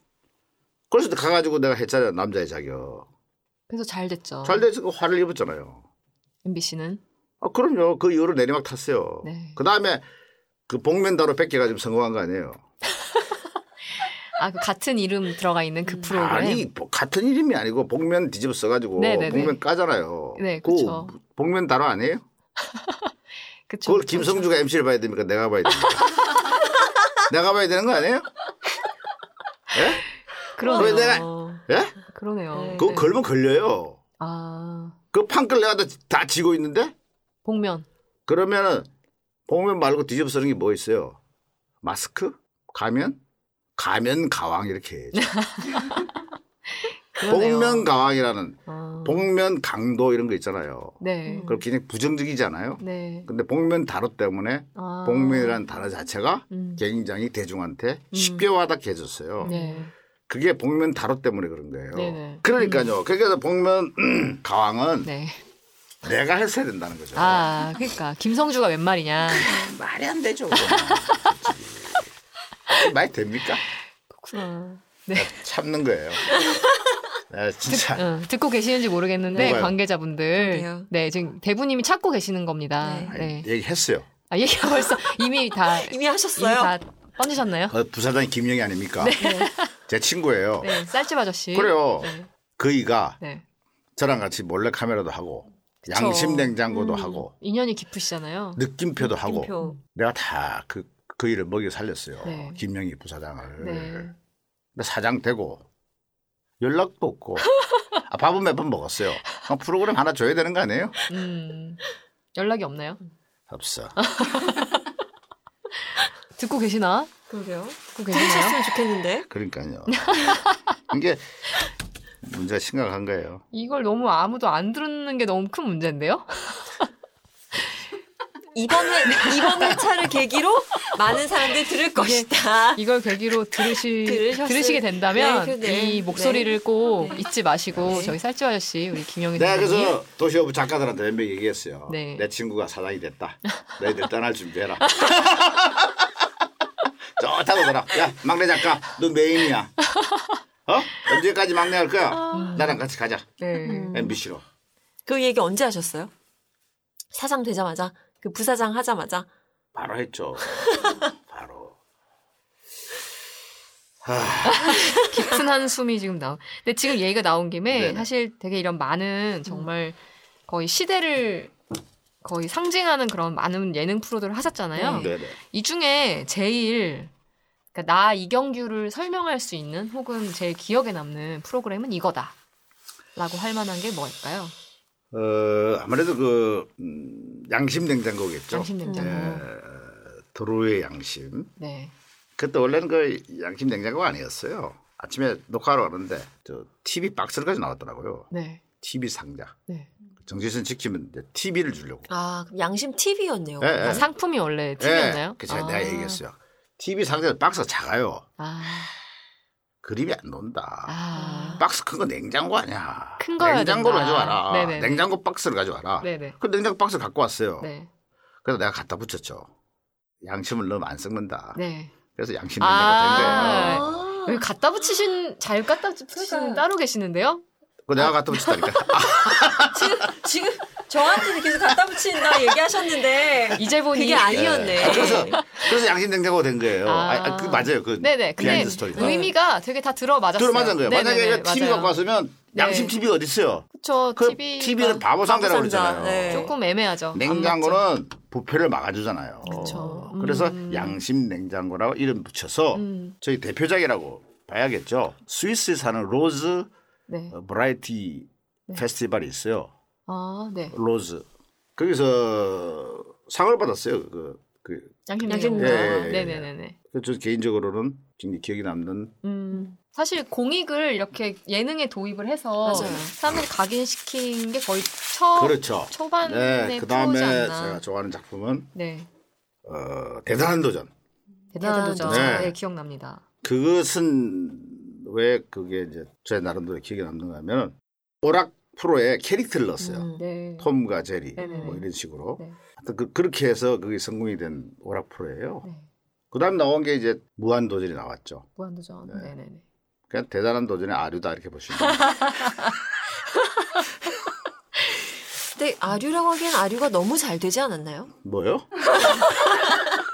그래서 가가지고 내가 했잖아요. 남자의 자격. 그래서 잘 됐죠. 잘 돼서 그 화를 입었잖아요. MBC는 아, 그럼요. 그 이후로 내리막 탔어요. 네. 그 다음에 그 복면다로 뺏겨가지고 성공한 거 아니에요. 아, 그 같은 이름 들어가 있는 그 프로그램. 아니, 뭐 같은 이름이 아니고 복면 뒤집어 써가지고 네네네. 복면 까잖아요. 네, 그거 그쵸. 복면다로 아니에요? *laughs* 그쵸, 그걸 그쵸. 김성주가 MC를 봐야 됩니까? 내가 봐야 됩니까? *laughs* 내가 봐야 되는 거 아니에요? 예? 그러네요. 왜 내가- 예? 그러네요. 네. 그거 걸면 걸려요. 아, 그 판끌 내가 다, 다 지고 있는데? 복면. 그러면은 복면 말고 뒤집어 쓰는 게 뭐 있어요? 마스크? 가면? 가면 가왕 이렇게 해야죠. *laughs* 복면 가왕이라는 아, 복면 강도 이런 거 있잖아요. 네. 그럼 굉장히 부정적이잖아요. 네. 근데 복면 단어 때문에 아. 복면이라는 단어 자체가 음. 굉장히 대중한테 쉽게 와닿게 해줬어요. 네. 그게 복면 단어 때문에 그런 거예요. 네네. 그러니까요. 그래서 복면 가왕은 네. 내가 했어야 된다는 거죠. 아, 그러니까 김성주가 웬 말이냐. *laughs* 말이 안 되죠. *laughs* *laughs* 말이 됩니까? 그렇구나. 네. 참는 거예요. 네, 진짜. 응, 듣고 계시는지 모르겠는데 뭐가요? 관계자분들 그러게요. 네 지금 대부님이 찾고 계시는 겁니다. 네. 아니, 네. 얘기했어요. 아 얘기가 벌써 이미 다 이미 *laughs* 이미 하셨어요? 다 던지셨나요? 그 부사장이 김영희 아닙니까? 제 친구예요. 네, 쌀집 아저씨. 그래요. 네. 그이가 네. 저랑 같이 몰래 카메라도 하고 그쵸. 양심 냉장고도 음, 하고 인연이 깊으시잖아요. 느낌표도 하고 느낌표. 내가 다 그 그 일을 먹여 살렸어요. 네. 김영희 부사장을. 네. 근데 사장 되고 연락도 없고 *laughs* 아, 밥은 몇 번 먹었어요. 그럼 프로그램 하나 줘야 되는 거 아니에요? 음, 연락이 없나요? 없어. *laughs* 듣고 계시나? 그러게요. 듣고 계시나요? 좋겠는데. 그러니까요. 이게 문제가 심각한 거예요. 이걸 너무 아무도 안 듣는 게 너무 큰 문제인데요? 이번 회, *laughs* 이번 회차를 계기로 많은 사람들이 들을 것이다. 이걸 계기로 들으시, 들으셨을- 들으시게 된다면 네, 그, 네. 이 목소리를 꼭 네. 잊지 마시고 네. 저희 쌀집 아저씨 우리 김영희 내가 그래서 도시오브 작가들한테 몇명 얘기했어요. 네. 내 친구가 사장이 됐다. 너희들 떠날 준비해라. *laughs* 좋다고 더라. 야 막내 작가 너 메인이야. 어? 언제까지 막내 할 거야? 나랑 같이 가자. 네. MBC로. 그 얘기 언제 하셨어요? 사장 되자마자 그 부사장 하자마자 바로 했죠. *laughs* 바로. 깊은 한숨이 지금 나오. 근데 지금 얘기가 나온 김에 네네. 사실 되게 이런 많은 정말 거의 시대를 거의 상징하는 그런 많은 예능 프로들을 하셨잖아요. 네. 네네. 이 중에 제일 그러니까 나 이경규를 설명할 수 있는 혹은 제일 기억에 남는 프로그램은 이거다. 라고 할 만한 게 뭐일까요? 어, 아무래도 그, 음, 양심 냉장고겠죠. 양심 냉장고. 예, 도로의 양심. 네. 그때 원래는 그 양심 냉장고가 아니었어요. 아침에 녹화하러 가는데, 저, TV 박스를 가지고 나왔더라고요. 네. TV 상자. 네. 정지선 지키면 이제 TV를 주려고. 아, 그럼 양심 TV였네요. 예, 예. 아, 상품이 원래 TV였나요? 예, 그 제가 아. 내가 얘기했어요. TV 상자 박스가 작아요. 아. 그림이 안 논다. 아. 박스 큰 거 냉장고 아니야. 큰 거여야 냉장고를 된다. 가져와라. 네네네. 냉장고 박스를 가져와라. 네네. 그 냉장고 박스 갖고 왔어요. 네. 그래서 내가 갖다 붙였죠. 양심을 너무 안 썩는다. 네. 그래서 양심 냉장고가 된 거예요. 아. 여기 갖다 붙이신 잘 갖다 붙이신 그러니까요. 따로 계시는데요? 그거 내가 갖다 붙였다니까. *laughs* 지금, 지금 저한테는 계속 갖다 붙인다 얘기하셨는데. 이제 보니 그게 아니었네. 아, 그래서 그래서 양심 냉장고가 된 거예요. 아. 아, 아, 그 맞아요. 그 네네. 근데 behind story가. 의미가 되게 다 들어맞았어요. 들어맞은 거예요. 만약에 네네네, TV 맞아요. 갖고 왔으면 양심 네. TV 어디 있어요? 그쵸. 그 TV TV는 바보 상대라고 바보 상자, 그러잖아요. 네. 조금 애매하죠. 냉장고는 부패를 막아주잖아요. 그쵸. 그래서 음. 양심 냉장고라고 이름 붙여서 음. 저희 대표작이라고 봐야겠죠. 스위스에 사는 로즈 네. 어, 버라이어티 페스티벌이 있어요. 아, 네. 로즈. 거기서 상을 받았어요. 그, 그, 양심 양심. 예, 예, 예. 네네 네 네. 저 개인적으로는 굉장히 기억에 남는 음. 사실 공익을 이렇게 예능에 도입을 해서 맞아요. 사람들이 각인시킨 게 거의 초, 그렇죠. 초반의 네, 그 프로지 다음에 않나. 제가 좋아하는 작품은 네. 어, 대단한 도전. 대단한. 도전. 네. 네. 기억납니다. 그것은 왜 그게 이제 제 나름대로 기억에 남는가 하면 오락 프로에 캐릭터를 넣었어요. 음. 네. 톰과 제리 네네네. 뭐 이런 식으로. 네. 하여튼 그, 그렇게 해서 그게 성공이 된 오락 프로예요. 네. 그다음 나온 게 이제 무한 도전이 나왔죠. 무한 도전. 네. 네. 네네 그냥 대단한 도전의 아류다 이렇게 보시면. *laughs* *laughs* 근데 아류라고 하기엔 아류가 너무 잘 되지 않았나요? 뭐요? *laughs*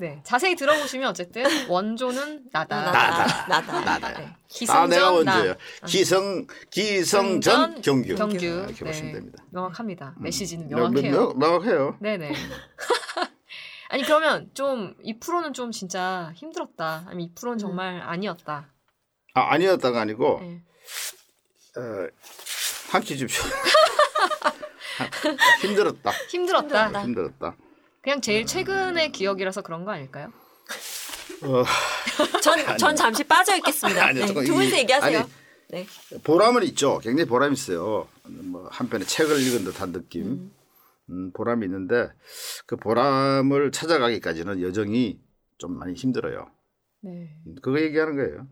네. 자세히 들어보시면 어쨌든 *laughs* 원조는 나다. 나다. 나다. 나다요. 네. 아, 기성전 내가 나. 원조예요. 기성 기성전 경규. 경규. 아, 이렇게 네. 보시면 됩니다. 명확합니다. 메시지는 명- 명확해요. 명- 명 확해요. 네네. *laughs* 아니 그러면 좀 이 프로는 좀 진짜 힘들었다. 아니면 이 프로는 정말 아니었다. 아, 아니었다가 아니고 네. 어, 한끼 줍쇼. *laughs* 힘들었다. 힘들었다. 힘들었다. 힘들었다. 그냥 제일 최근의 기억이라서 그런 거 아닐까요? 어, *laughs* 전, 전 잠시 빠져 있겠습니다. 아니요, 네, 두 분이서 이- 얘기하세요. 아니, 네. 보람은 있죠. 굉장히 보람이 있어요. 뭐 한편에 책을 읽은 듯한 느낌. 음, 보람이 있는데 그 보람을 찾아가기까지는 여정이 좀 많이 힘들어요. 네. 음, 그거 얘기하는 거예요.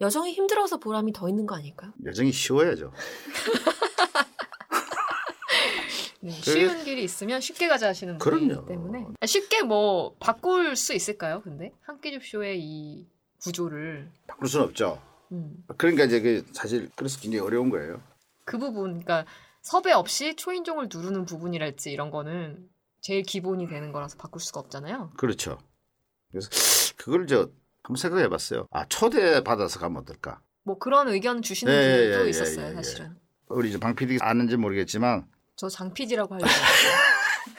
여성이 힘들어서 보람이 더 있는 거 아닐까요? 여정이 쉬워야죠. *laughs* 네, 그게- 쉬운 길이 있으면 쉽게 가자 하시는 분이기. 때문에 아, 쉽게 뭐 바꿀 수 있을까요? 근데 한 끼 줍쇼의 이 구조를 바꿀 수는 없죠. 음, 그러니까 이제 그 사실 그래서 굉장히 어려운 거예요. 그 부분, 그러니까 섭외 없이 초인종을 누르는 부분이랄지 이런 거는 제일 기본이 되는 거라서 바꿀 수가 없잖아요. 그렇죠. 그래서 그걸 저 한번 생각해 봤어요. 아, 초대 받아서 가면 어떨까? 뭐 그런 의견 주시는 예, 분들도 예, 예, 있었어요, 예, 예. 사실은. 우리 이제 방 PD 아는지 모르겠지만 저 장 PD라고 하려고 했어요.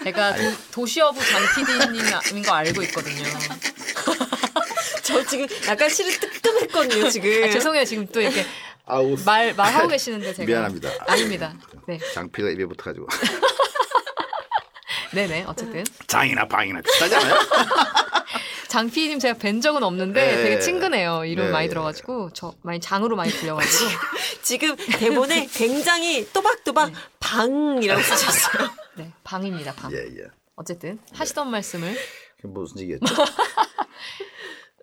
제가 도, 도시어부 장 PD님인 거 알고 있거든요. *laughs* 저 지금 약간 실은 뜨끔했거든요, 지금. 아, 죄송해요, 지금 또 이렇게 아우 말 말하고 계시는데 제가 미안합니다. 아닙니다. 네, 장피가 입에 붙어가지고 *laughs* 네네. 어쨌든 장이나 방이나 비슷하잖아요. *laughs* 장 PD님 제가 뵌 적은 없는데 네. 되게 친근해요. 이름 네. 많이 들어가지고 저 많이 장으로 많이 불려가지고 *laughs* 지금 대본에 *laughs* 굉장히 또박또박 방이라고 쓰셨어요. *laughs* 네 방입니다. 방. 예, 예. 어쨌든 하시던 말씀을 무슨 얘기였죠?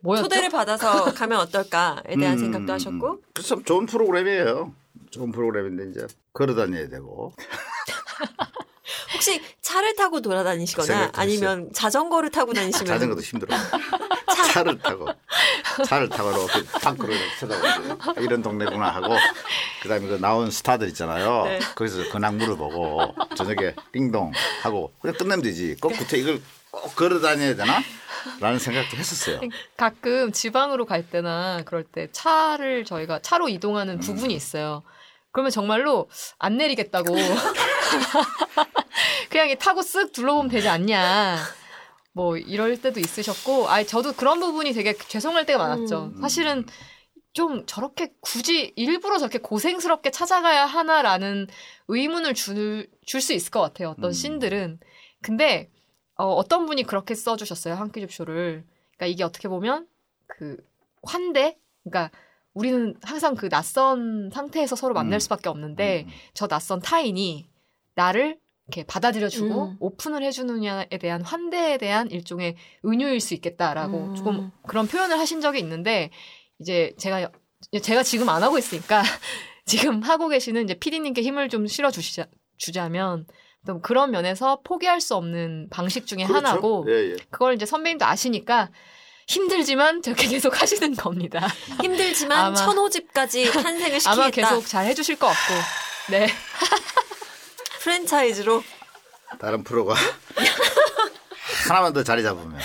뭐였죠? 초대를 받아서 가면 어떨까에 대한 음, 생각도 하셨고. 참 좋은 프로그램이에요. 좋은 프로그램인데 이제 걸어 다녀야 되고 혹시 차를 타고 돌아다니시거나 아니면 자전거를 타고 다니시면 자전거도 힘들어요. *laughs* 차 차를 타고 차를 타고 이렇게 밖으로 이렇게 쳐다보고 이런 동네구나 하고 그다음에 그 나온 스타들 있잖아요. 네. 거기서 근황물을 보고 저녁에 띵동 하고 그냥 끝내면 되지. 꼭 구태 이걸 꼭 걸어 다녀야 되나? 라는 생각도 했었어요. 가끔 지방으로 갈 때나 그럴 때 차를 저희가 차로 음. 이동하는 부분이 있어요. 그러면 정말로 안 내리겠다고 *laughs* 그냥 이 타고 쓱 둘러보면 되지 않냐. 뭐 이럴 때도 있으셨고, 아 저도 그런 부분이 되게 죄송할 때가 많았죠. 음. 사실은 좀 저렇게 굳이 일부러 저렇게 고생스럽게 찾아가야 하나라는 의문을 줄줄수 있을 것 같아요. 어떤 음. 씬들은. 근데 어, 어떤 분이 그렇게 써주셨어요 한끼 줍쇼를. 그러니까 이게 어떻게 보면 그 환대, 그러니까 우리는 항상 그 낯선 상태에서 서로 만날 음. 수밖에 없는데 음. 저 낯선 타인이 나를 이렇게 받아들여주고 음. 오픈을 해주느냐에 대한 환대에 대한 일종의 은유일 수 있겠다라고 음. 조금 그런 표현을 하신 적이 있는데 이제 제가 제가 지금 안 하고 있으니까 *laughs* 지금 하고 계시는 이제 PD님께 힘을 좀 실어 주시자 주자면 또 그런 면에서 포기할 수 없는 방식 중에 그렇죠. 하나고 예, 예. 그걸 이제 선배님도 아시니까 힘들지만 저렇게 계속 *laughs* 하시는 겁니다. 힘들지만 아마- 천호집까지 탄생을 시키겠다. 아마 계속 잘 해주실 것 같고. 네. *laughs* 프랜차이즈로 다른 프로가 *laughs* 하나만 더 자리 잡으면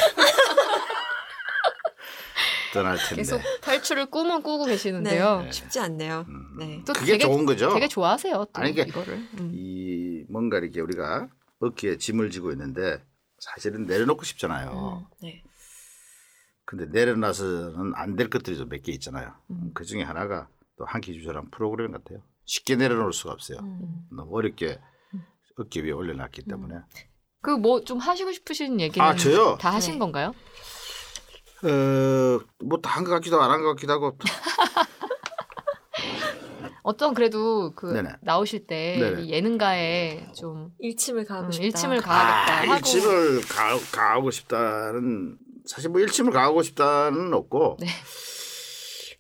떠날 텐데. 계속 탈출을 꿈은 꾸고 계시는데요. 네, 쉽지 않네요. 음. 네. 또 그게 되게, 좋은 거죠. 되게 좋아하세요. 또 아니, 이게 이거를. 음. 이 뭔가 이렇게 우리가 어깨에 짐을 지고 있는데 사실은 내려놓고 싶잖아요. 음, 네. 근데 내려놔서는 안 될 것들이 좀 몇 개 있잖아요. 음. 그 중에 하나가 또 한끼 주저랑 프로그램 같아요. 쉽게 내려놓을 수가 없어요. 음. 너무 어렵게 어깨 위에 올려놨기 때문에. 그 뭐 좀 하시고 싶으신 얘기는 아, 저요? 다 하신 네. 건가요? 어, 뭐 다 한 것 같기도 안 한 것 같기도 하고. *laughs* 어떤 그래도 그 네네. 나오실 때 예능가에 좀 일침을 가하고 음, 싶다. 일침을 가하겠다 아, 하고 일침을 가, 가하고 싶다는 사실 뭐 일침을 가하고 싶다는 없고 네.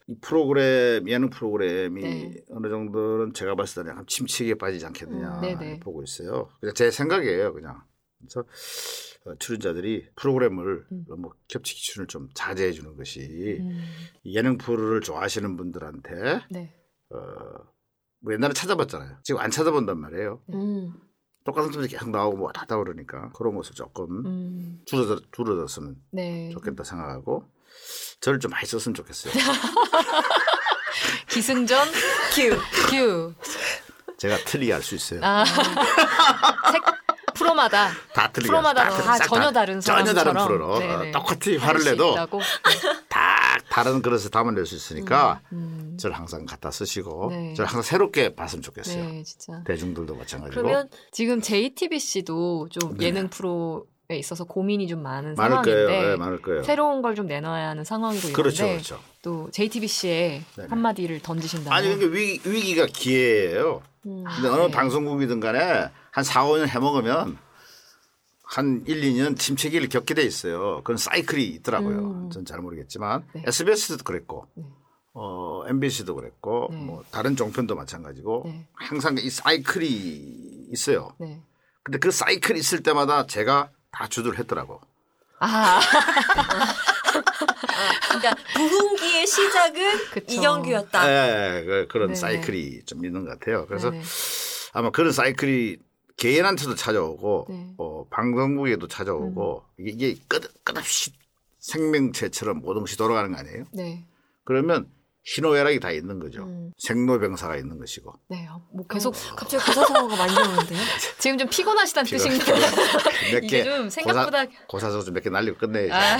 이 프로그램 예능 프로그램이 네. 어느 정도는 제가 봤을 때 약간 침체기에 빠지지 않겠느냐 음, 네네. 보고 있어요. 그냥 제 생각이에요, 그냥. 그래서 어, 출연자들이 프로그램을 음. 너무 겹치기 출연을 좀 자제해 주는 것이 음, 예능 프로를 좋아하시는 분들한테 네. 어, 뭐 옛날에 찾아봤잖아요. 지금 안 찾아본단 말이에요. 음. 똑같은 분들이 계속 나오고 뭐 하다 그러니까 그런 것을 조금 음, 줄어들, 줄어들었으면 네. 좋겠다 생각하고 저를 좀 많이 썼으면 좋겠어요. *laughs* 기승전 규. 규. 제가 틀리게 할 수 있어요. 아. *laughs* 색 프로마다 *laughs* 다 틀리게. 프로마다 다싹 전혀 다른 전혀 다른 프로로 네네. 어, 똑같이 할 화를 수 내도. *laughs* 다 다른 그릇에 담아낼 수 있으니까 음, 저를 항상 갖다 쓰시고 네. 저를 항상 새롭게 봤으면 좋겠어요. 네, 진짜. 대중들도 마찬가지고 그러면 지금 JTBC도 좀 네. 예능 프로 에 있어서 고민이 좀 많은 상황인데 거예요. 네. 새로운 걸 좀 내놔야 하는 상황이고 그렇죠, 이런데 그렇죠. 또 JTBC에 네네. 한마디를 던지신다면 아니 그러니까 위기, 위기가 기회예요. 음. 근데 어느 네. 방송국이든 간에 한 4, 5년 해먹으면 한 1, 2년 침체기를 겪게 돼 있어요. 그런 사이클이 있더라고요. 음. 전잘 모르겠지만 네. SBS도 그랬고 네. 어, MBC도 그랬고 네. 뭐 다른 종편도 마찬가지고 네. 항상 이 사이클이 있어요. 네. 근데 그 사이클이 있을 때마다 제가 다 주도를 했더라고. 아, 그러니까 부흥기의 시작은 그쵸. 이경규였다. 예, 그, 그런 네네. 사이클이 좀 있는 것 같아요. 그래서 네네. 아마 그런 사이클이 개인한테도 찾아오고 네. 음. 어, 방송국에도 찾아오고 이게, 이게 끝, 끝없이 생명체처럼 것이 돌아가는 거 아니에요? 네. 그러면 희노애락이 다 있는 거죠. 음. 생로병사가 있는 것이고. 네. 어, 뭐 계속 갑자기 고사성어가 많이 나오는데요. *laughs* 지금 좀 피곤하시다는 뜻인가요? *laughs* 몇 이게 개좀 생각보다 고사서 좀몇 개 날리고 끝내야죠. 아,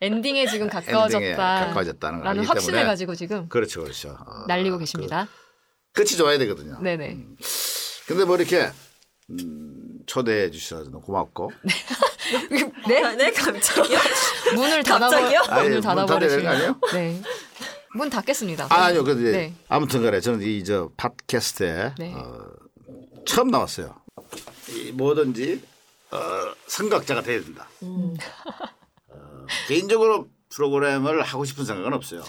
엔딩에 지금 *laughs* 가까워졌다. 가까워졌다는 걸 라는 확신을 가지고 지금 그렇죠, 그렇죠. 어, 날리고 계십니다. 그, 끝이 좋아야 되거든요. 네네. 근데 뭐 이렇게 음, 초대해 주셔서 너무 고맙고 *laughs* 네? 네, 갑자기요? *laughs* 문을 갑자기요? 닫아버 아니, 문을 문 닫아야 되는 거 아니에요? 닫아버리시면 네. 문 닫겠습니다. 아, 아니요. 근데 네. 아무튼 간에 저는 이 저 팟캐스트에 네. 어, 처음 나왔어요. 이 뭐든지 어, 선각자가 돼야 된다. 음. 어, 개인적으로 프로그램을 하고 싶은 생각은 없어요.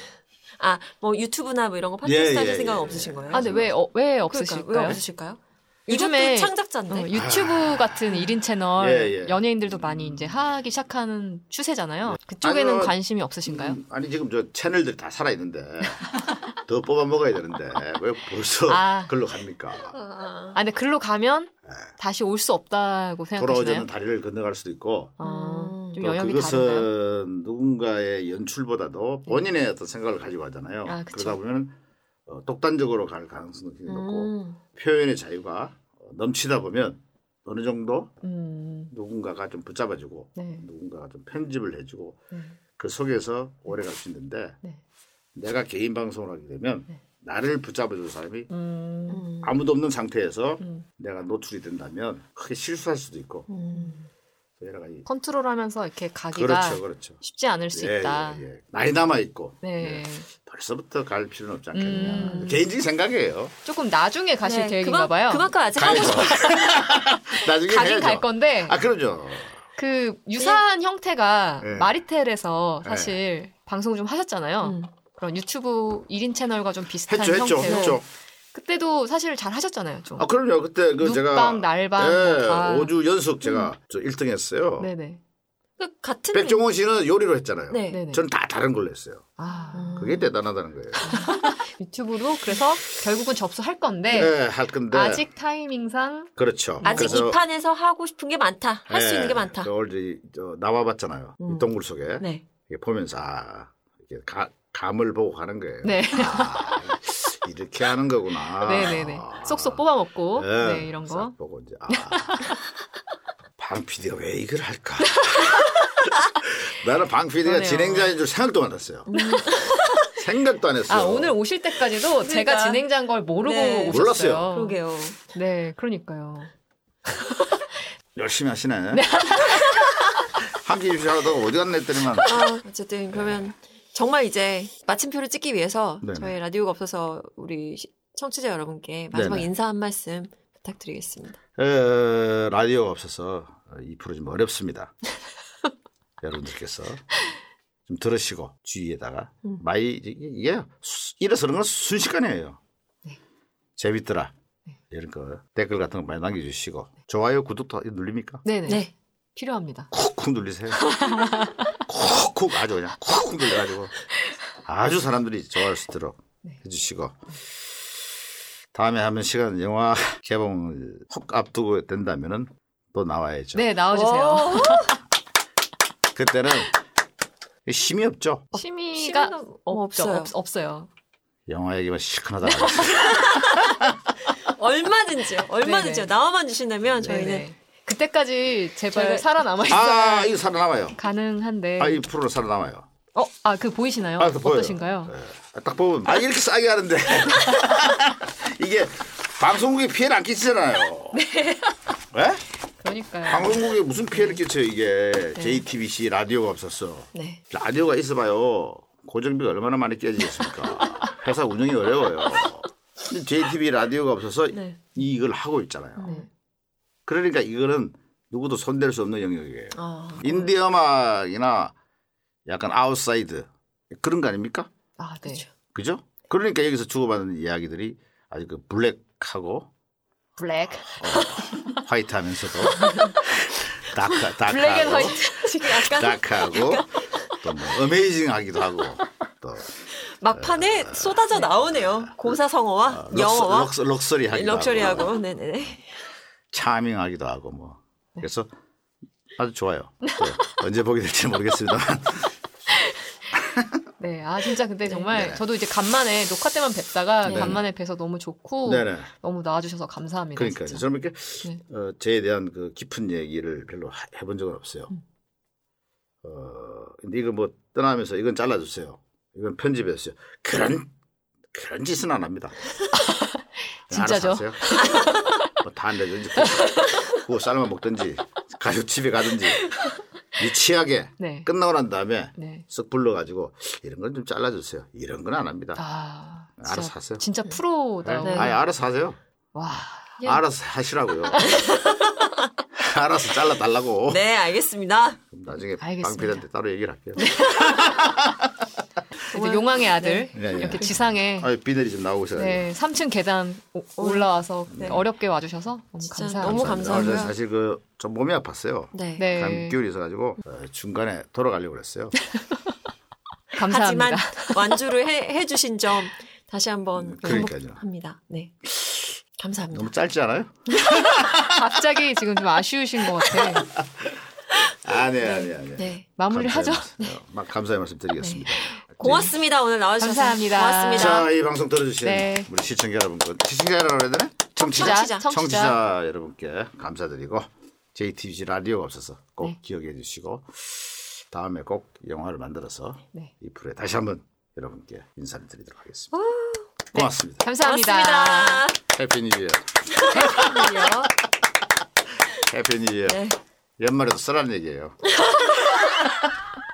아, 뭐 유튜브나 뭐 이런 거 팟캐스트 예, 예, 생각 은 예. 없으신 거예요? 아, 근데 왜, 어, 왜 그러니까 없으실까요? 왜 없으실까요? 요즘에 창작자인데. 어, 유튜브 같은 1인 채널 예, 예. 연예인들도 많이 이제 하기 시작하는 추세잖아요. 그쪽에는 아니요. 관심이 없으신가요? 음, 아니 지금 저 채널들이 다 살아 있는데 *laughs* 더 뽑아 먹어야 되는데 왜 벌써 아. 글로 갑니까? 아, 아, 근데 글로 가면 네. 다시 올 수 없다고 생각하시나요? 않는 다리를 건너갈 수도 있고 아, 좀또 영역이 그것은 다른가요? 누군가의 연출보다도 본인의 어떤 생각을 가지고 하잖아요. 아. 그러다 보면 어, 독단적으로 갈 가능성이 높고 음. 표현의 자유가 어, 넘치다 보면 어느 정도 음, 누군가가 좀 붙잡아주고 네. 누군가가 좀 편집을 해주고 네. 그 속에서 오래 갈 수 있는데 네. 내가 개인 방송을 하게 되면 네. 나를 붙잡아줄 사람이 음, 음. 아무도 없는 상태에서 음. 내가 노출이 된다면 크게 실수할 수도 있고 음. 여러 가지 컨트롤하면서 이렇게 가기가 그렇죠 그렇죠 쉽지 않을 수 예, 있다. 예, 예. 많이 남아 있고 네. 벌써부터 갈 필요는 없지 않겠느냐 음. 개인적인 생각이에요 조금 나중에 가실 네, 계획인가 그만, 봐요. 그만큼 아직 하고 가야죠 싶어. *laughs* 나중에 가긴 해야죠 갈 건데 아 그러죠 그 유사한 형태가 네. 마리텔에서 네. 사실 방송 좀 하셨잖아요. 음. 그런 유튜브 1인 채널과 좀 비슷한 했죠 했죠 형태로 했죠 그때도 사실 잘 하셨잖아요. 좀. 아 그럼요 그때 그 제가 묵방, 날방 예, 뭐 다. 5주 연속 제가 저 1등 했어요 네네. 그 같은 백종원 씨는 요리로 했잖아요 네. 네네. 저는 다 다른 걸로 했어요 아 음. 그게 대단하다는 거예요 *laughs* 유튜브로 그래서 결국은 접수할 건데 네, 할 건데 아직 타이밍상 그렇죠 아직 그래서 이 판에서 하고 싶은 게 많다. 할수 예, 있는 게 많다. 저 나와봤잖아요. 음. 이 동굴 속에 네. 이게 보면서 아, 이게 가, 감을 보고 가는 거예요. 네. 아, 이렇게 하는 거구나. 네네네 쏙쏙 뽑아 먹고 예, 네 이런 거. 싹 보고 이제 아, 방 PD가 왜 이걸 할까? *laughs* 나는 방 PD가 그러네요. 진행자인 줄 생각도 안 했어요. *laughs* 생각도 안 했어요. 아 오늘 오실 때까지도 제가 그러니까. 진행자인 걸 모르고 네. 오셨어요. 몰랐어요. 그러게요. 네, 그러니까요. *laughs* 열심히 하시네. 한끼 입시 하다가 어디 갔나 했더니만 아, 어쨌든 그러면 정말 이제 마침표를 찍기 위해서 네네. 저희 라디오가 없어서 우리 시- 청취자 여러분께 마지막 네네. 인사 한 말씀 부탁드리겠습니다. 에, 라디오가 없어서 이 프로 좀 어렵습니다. *laughs* 여러분들께서 좀 들으시고 주위에다가 음. 많이 이게 수- 일어서는 건 순식간이에요. 네. 재밌더라. 이런 거 댓글 같은 거 많이 남겨주시고 좋아요 구독도 눌립니까? 네네. 네. 필요합니다. 콕콕 눌리세요. *laughs* 콕콕 아주 그냥 콕콕 눌려가지고 아주 사람들이 좋아할 수 있도록 네. 해주시고 다음에 하면 시간 영화 개봉을 혹 앞두고 된다면은 또 나와야죠. 네, 나와주세요. *laughs* 그때는 힘이 없죠. 취미가 없죠. 없어요. 없, 없어요. 영화 얘기만 시큰하다. *laughs* 얼마든지요. 얼마든지요. 네네. 나와만 주신다면 저희는 네네. 그때까지 제발 저희- 살아남아 있어야 아 이거 살아남아요. 가능한데. 아 이 프로는 살아남아요. 어, 아, 그 보이시나요? 아, 그. 어떠신가요? 네. 아, 딱 보면 아 이렇게 싸게 하는데 *laughs* 이게 방송국에 피해를 안 끼치잖아요. *laughs* 네? 그러니까요. 방송국에 무슨 피해를 끼쳐요 이게 네. JTBC 라디오가 없었어. 네. 라디오가 있어봐요. 고정비가 얼마나 많이 깨지겠습니까? 회사 운영이 어려워요. 근데 JTB 라디오가 없어서 네. 이걸 하고 있잖아요. 네. 그러니까 이거는 누구도 손댈 수 없는 영역이에요. 아, 인디 음악이나 약간 아웃사이드 그런 거 아닙니까? 아, 네. 그렇죠. 그죠? 그러니까 여기서 주고받는 이야기들이 아주 그 black하고 black. white하면서도 *laughs* dark, black and dark하고 white. 지금 약간 dark하고 또 뭐 amazing하기도 하고 또 막판에 쏟아져 나오네요. 고사성어와 어, 영어와 luxu, luxury하기도 하고 luxury하고. 네네네. charming하기도 하고 뭐 그래서 아주 좋아요. 또 언제 보게 될지 모르겠습니다만 네. 아, 진짜 근데 정말 네. 저도 이제 간만에 녹화 때만 뵙다가 네. 간만에 뵈서 너무 좋고 네네. 너무 나와주셔서 감사합니다. 그러니까 진짜. 저는 이렇게 네. 어, 저에 대한 그 깊은 얘기를 별로 하- 해본 적은 없어요. 음. 어, 근데 이거 뭐 떠나면서 이건 잘라주세요. 이건 편집했어요. 그런 그런 짓은 안 합니다. *laughs* 진짜죠? *laughs* 하세요. 뭐다 내든지 구워 삶아 먹든지 가족 집에 가든지 유치하게 *laughs* 네. 끝나고 난 다음에 네. 쓱 불러가지고 이런 건 좀 잘라주세요. 이런 건 안 합니다. 아, 알아서 진짜, 하세요. 진짜 프로다. 네. 아예 알아서 하세요. 와. 예. 알아서 하시라고요. *laughs* 알아서 잘라달라고. 네, 알겠습니다. 그럼 나중에 알겠습니다. 빵피디한테 따로 얘기를 할게요. *laughs* 이제 용왕의 아들 네, 네. 이렇게 지상에 아, 비늘이 좀 나오고 있어요. 네, 3층 계단 오- 올라와서 네. 어렵게 와주셔서 너무 감사합니다. 너무 감사하고요. 사실 그좀 몸이 아팠어요. 네. 네, 감기울이 있어가지고 어, 중간에 돌아가려고 그랬어요. *laughs* 감사합니다. 하지만 완주를 해, 해주신 점 다시 한번 그러니까요. 행복합니다. 네. 감사합니다. 너무 짧지 않아요? *laughs* 갑자기 지금 좀 아쉬우신 것 같아. 아니 아니 아니. 네. 마무리를 하죠. 감사의 말씀, 어, 막 감사의 말씀 드리겠습니다. 고맙습니다. 오늘 나와주셔서. 감사합니다. 고맙습니다. 자, 이 방송 들어주신 네. 우리 시청자 여러분, 시청자라고 해야 되나? 청취자, 청취자. 청취자 여러분께 감사드리고 JTBC 라디오가 없어서 꼭 네. 기억해 주시고 다음에 꼭 영화를 만들어서 네. 이 프로에 다시 한번 여러분께 인사를 드리도록 하겠습니다. 고맙습니다. 감사합니다. 고맙습니다. Happy New Year. 감사합니다. Happy New Year. 네. 연말에도 쓰라는 얘기예요. *laughs*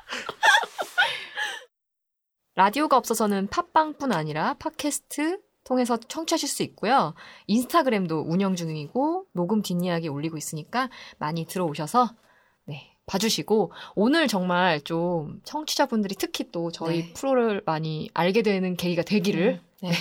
라디오가 없어서는 팟빵뿐 아니라 팟캐스트 통해서 청취하실 수 있고요. 인스타그램도 운영 중이고 녹음 뒷이야기 올리고 있으니까 많이 들어오셔서 네, 봐주시고 오늘 정말 좀 청취자분들이 특히 또 저희 네. 프로를 많이 알게 되는 계기가 되기를 네.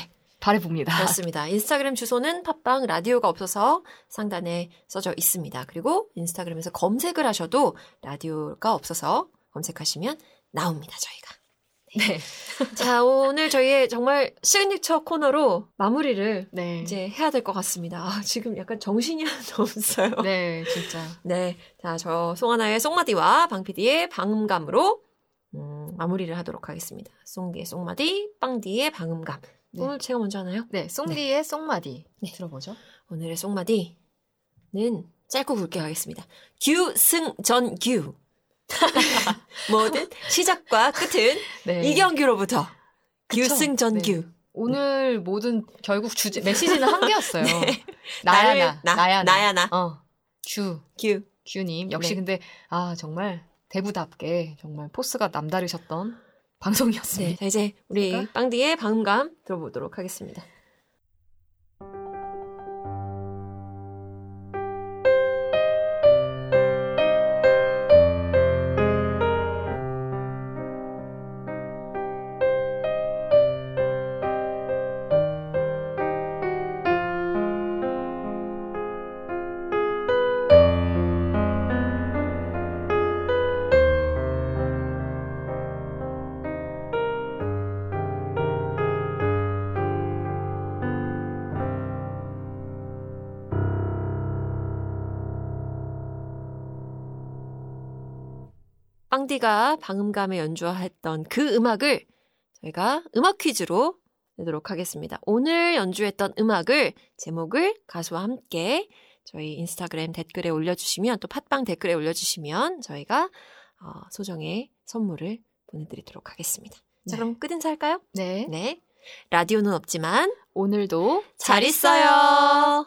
바래봅니다. 그렇습니다. 인스타그램 주소는 팟빵 라디오가 없어서 상단에 써져 있습니다. 그리고 인스타그램에서 검색을 하셔도 라디오가 없어서 검색하시면 나옵니다, 저희가. 네. *laughs* 자, 오늘 저희의 정말 시그니처 코너로 마무리를 네. 이제 해야 될 것 같습니다. 아, 지금 약간 정신이 하나도 없어요. 네, 진짜. *laughs* 네. 자, 저 송하나의 송마디와 방PD의 방음감으로 음, 마무리를 하도록 하겠습니다. 송디의 송마디, 빵디의 방음감. 네. 오늘 제가 먼저 하나요? 네, 송디의 송마디 네. 들어보죠. 오늘의 송마디는 짧고 굵게 가겠습니다. 규승전규. *laughs* 뭐든 시작과 끝은 네. 이경규로부터 그쵸? 규승전규. 네. 오늘 모든 결국 주제 메시지는 한 개였어요. *laughs* 네. 나야 나를- 나, 나, 나야 나. 나야 나. 어, 규, 규. 규님 역시 네. 근데 아 정말 대부답게 정말 포스가 남다르셨던 방송이었습니다. 네, 자 이제 우리 그러니까? 빵디의 방음감 들어보도록 하겠습니다. 빵디가 방음감에 연주했던 그 음악을 저희가 음악 퀴즈로 내도록 하겠습니다. 오늘 연주했던 음악을 제목을 가수와 함께 저희 인스타그램 댓글에 올려주시면 또 팟빵 댓글에 올려주시면 저희가 어, 소정의 선물을 보내드리도록 하겠습니다. 자 네. 그럼 끝 인사 할까요? 네. 네. 라디오는 없지만 오늘도 잘 있어요.